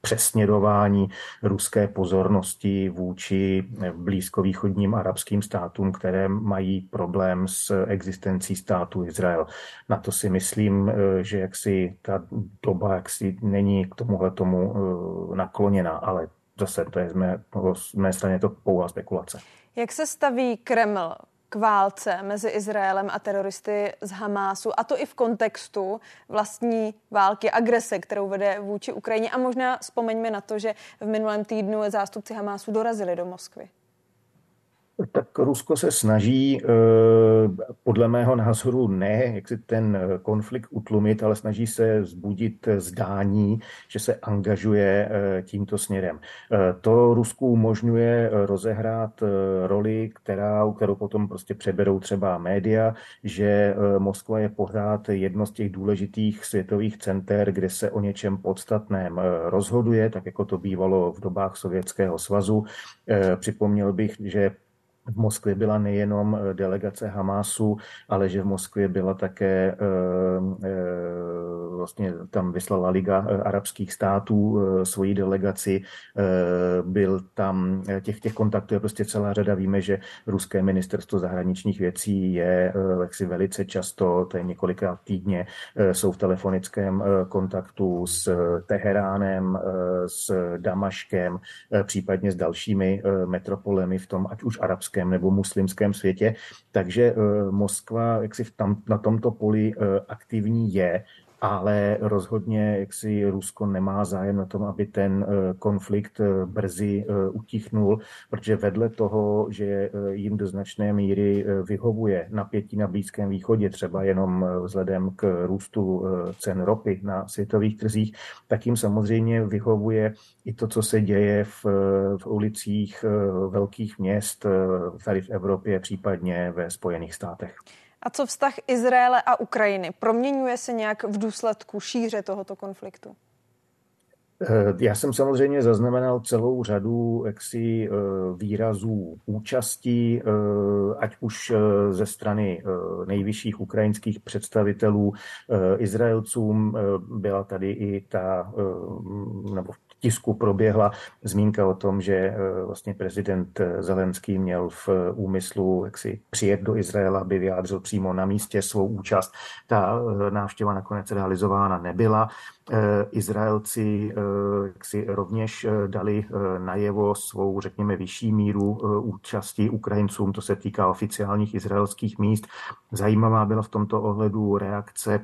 přesměrování ruské pozornosti vůči blízkovýchodním arabským státům, které mají problém s existencí státu Izrael. Na to si myslím, že jaksi ta doba jaksi není k tomuhle tomu eh, nakloněná, ale zase to je z mé, z mé strany to pouhá spekulace. Jak se staví Kreml k válce mezi Izraelem a teroristy z Hamásu, a to i v kontextu vlastní války, agrese, kterou vede vůči Ukrajině. A možná vzpomeňme na to, že v minulém týdnu zástupci Hamásu dorazili do Moskvy. Tak Rusko se snaží, eh, podle mého názoru, ne jak si ten konflikt utlumit, ale snaží se zbudit zdání, že se angažuje eh, tímto směrem. Eh, to Rusku umožňuje rozehrát roli, která, kterou potom prostě přeberou třeba média, že Moskva je pořád jedno z těch důležitých světových center, kde se o něčem podstatném rozhoduje, tak jako to bývalo v dobách Sovětského svazu. Připomněl bych, že v Moskvě byla nejenom eh, delegace Hamásu, ale že v Moskvě byla také, eh, eh, vlastně tam vyslala Liga arabských států svoji delegaci, byl tam, těch, těch kontaktů je prostě celá řada. Víme, že ruské ministerstvo zahraničních věcí je jaksi velice často, to je několikrát týdně, jsou v telefonickém kontaktu s Teheránem, s Damaškem, případně s dalšími metropolemi v tom, ať už arabské arabském nebo muslimském světě. Takže eh, Moskva jaksi v tam, na tomto poli eh, aktivní je ale rozhodně jak si Rusko nemá zájem na tom, aby ten eh, konflikt brzy utichnul, protože vedle toho, že jim do značné míry vyhovuje napětí na Blízkém východě, třeba jenom vzhledem k růstu cen ropy na světových trzích, tak jim samozřejmě vyhovuje i to, co se děje v, v ulicích eh, velkých měst eh, tady v Evropě, případně ve Spojených státech. A co vztah Izraele a Ukrajiny? Proměňuje se nějak v důsledku šíře tohoto konfliktu? Eh, já jsem samozřejmě zaznamenal celou řadu jaksi výrazů účastí, ať už ze strany nejvyšších ukrajinských představitelů Izraelcům. Byla tady i ta, nebo tisku proběhla zmínka o tom, že eh, vlastně prezident eh, Zelenský měl v eh, úmyslu jak si přijet do Izraela, aby vyjádřil přímo na místě svou účast. Ta návštěva nakonec realizována nebyla. Eh, Izraelci eh, si rovněž eh, dali najevo svou, řekněme, vyšší míru účasti Ukrajincům, to se týká oficiálních izraelských míst. Zajímavá byla v tomto ohledu reakce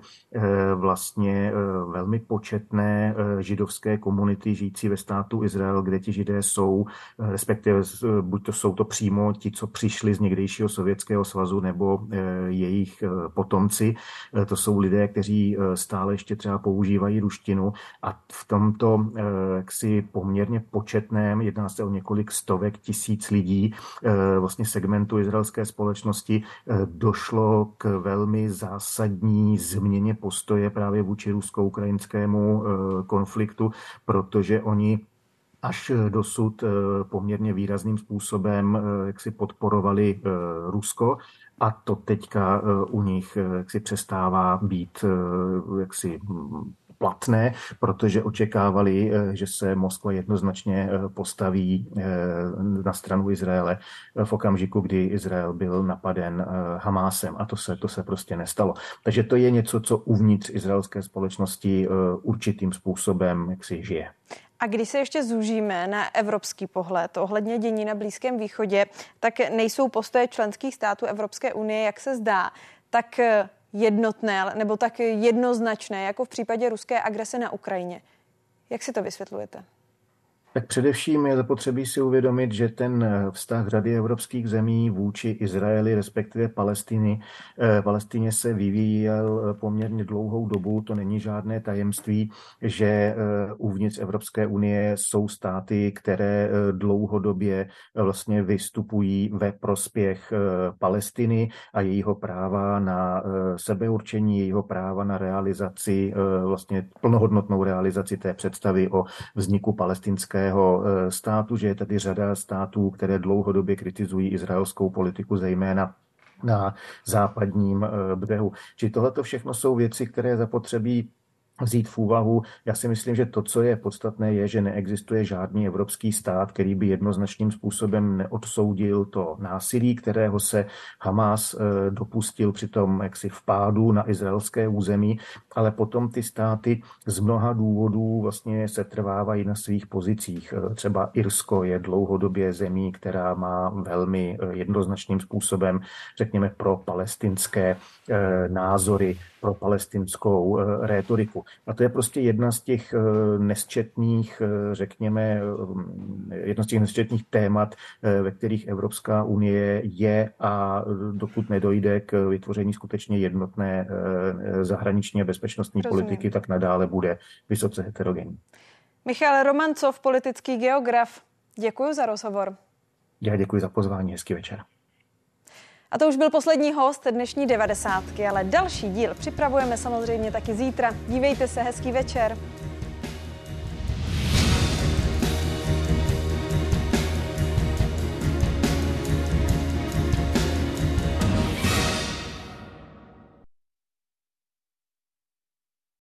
vlastně velmi početné židovské komunity žijící ve státu Izrael, kde ti židé jsou, respektive buď to jsou to přímo ti, co přišli z někdejšího sovětského svazu, nebo jejich potomci. To jsou lidé, kteří stále ještě třeba používají ruštinu a v tomto eh, jaksi poměrně početném, jedná se o několik stovek tisíc lidí, eh, vlastně segmentu izraelské společnosti, eh, došlo k velmi zásadní změně postoje právě vůči rusko-ukrajinskému konfliktu, protože oni až dosud poměrně výrazným způsobem jak si podporovali Rusko a to teďka u nich jak si přestává být jaksi platné, protože očekávali, eh, že se Moskva jednoznačně eh, postaví eh, na stranu Izraele v okamžiku, kdy Izrael byl napaden Hamásem a to se, to se prostě nestalo. Takže to je něco, co uvnitř izraelské společnosti určitým způsobem jak si žije. A když se ještě zúžíme na evropský pohled ohledně dění na Blízkém východě, tak nejsou postoje členských států Evropské unie, jak se zdá, tak jednotné nebo tak jednoznačné, jako v případě ruské agrese na Ukrajině. Jak si to vysvětlujete? Tak především je zapotřebí si uvědomit, že ten eh, vztah řady evropských zemí vůči Izraeli, respektive Palestiny, eh, Palestině se vyvíjel eh, poměrně dlouhou dobu. To není žádné tajemství, že uvnitř Evropské unie jsou státy, které dlouhodobě vlastně vystupují ve prospěch Palestiny a jejího práva na sebeurčení, jejího práva na realizaci, vlastně plnohodnotnou realizaci té představy o vzniku palestinské izraelského eh, státu, že je tady řada států, které dlouhodobě kritizují izraelskou politiku, zejména na západním eh, břehu. Či tohle všechno jsou věci, které zapotřebí vzít v úvahu. Já si myslím, že to, co je podstatné, je, že neexistuje žádný evropský stát, který by jednoznačným způsobem neodsoudil to násilí, kterého se Hamas eh, dopustil při tom jaksi vpádu na izraelské území, ale potom ty státy z mnoha důvodů vlastně se trvávají na svých pozicích. Eh, třeba Irsko je dlouhodobě zemí, která má velmi eh, jednoznačným způsobem, řekněme, pro palestinské názory pro palestinskou rétoriku. A to je prostě jedna z těch nesčetných, řekněme, jedno z těch nesčetných témat, ve kterých Evropská unie je a dokud nedojde k vytvoření skutečně jednotné zahraniční a bezpečnostní Rozumím. politiky, tak nadále bude vysoce heterogenní. Michal Romancov, politický geograf. Děkuji za rozhovor. Já děkuji za pozvání, hezký večer. A to už byl poslední host dnešní devadesátky, ale další díl připravujeme samozřejmě taky zítra. Dívejte se, hezký večer.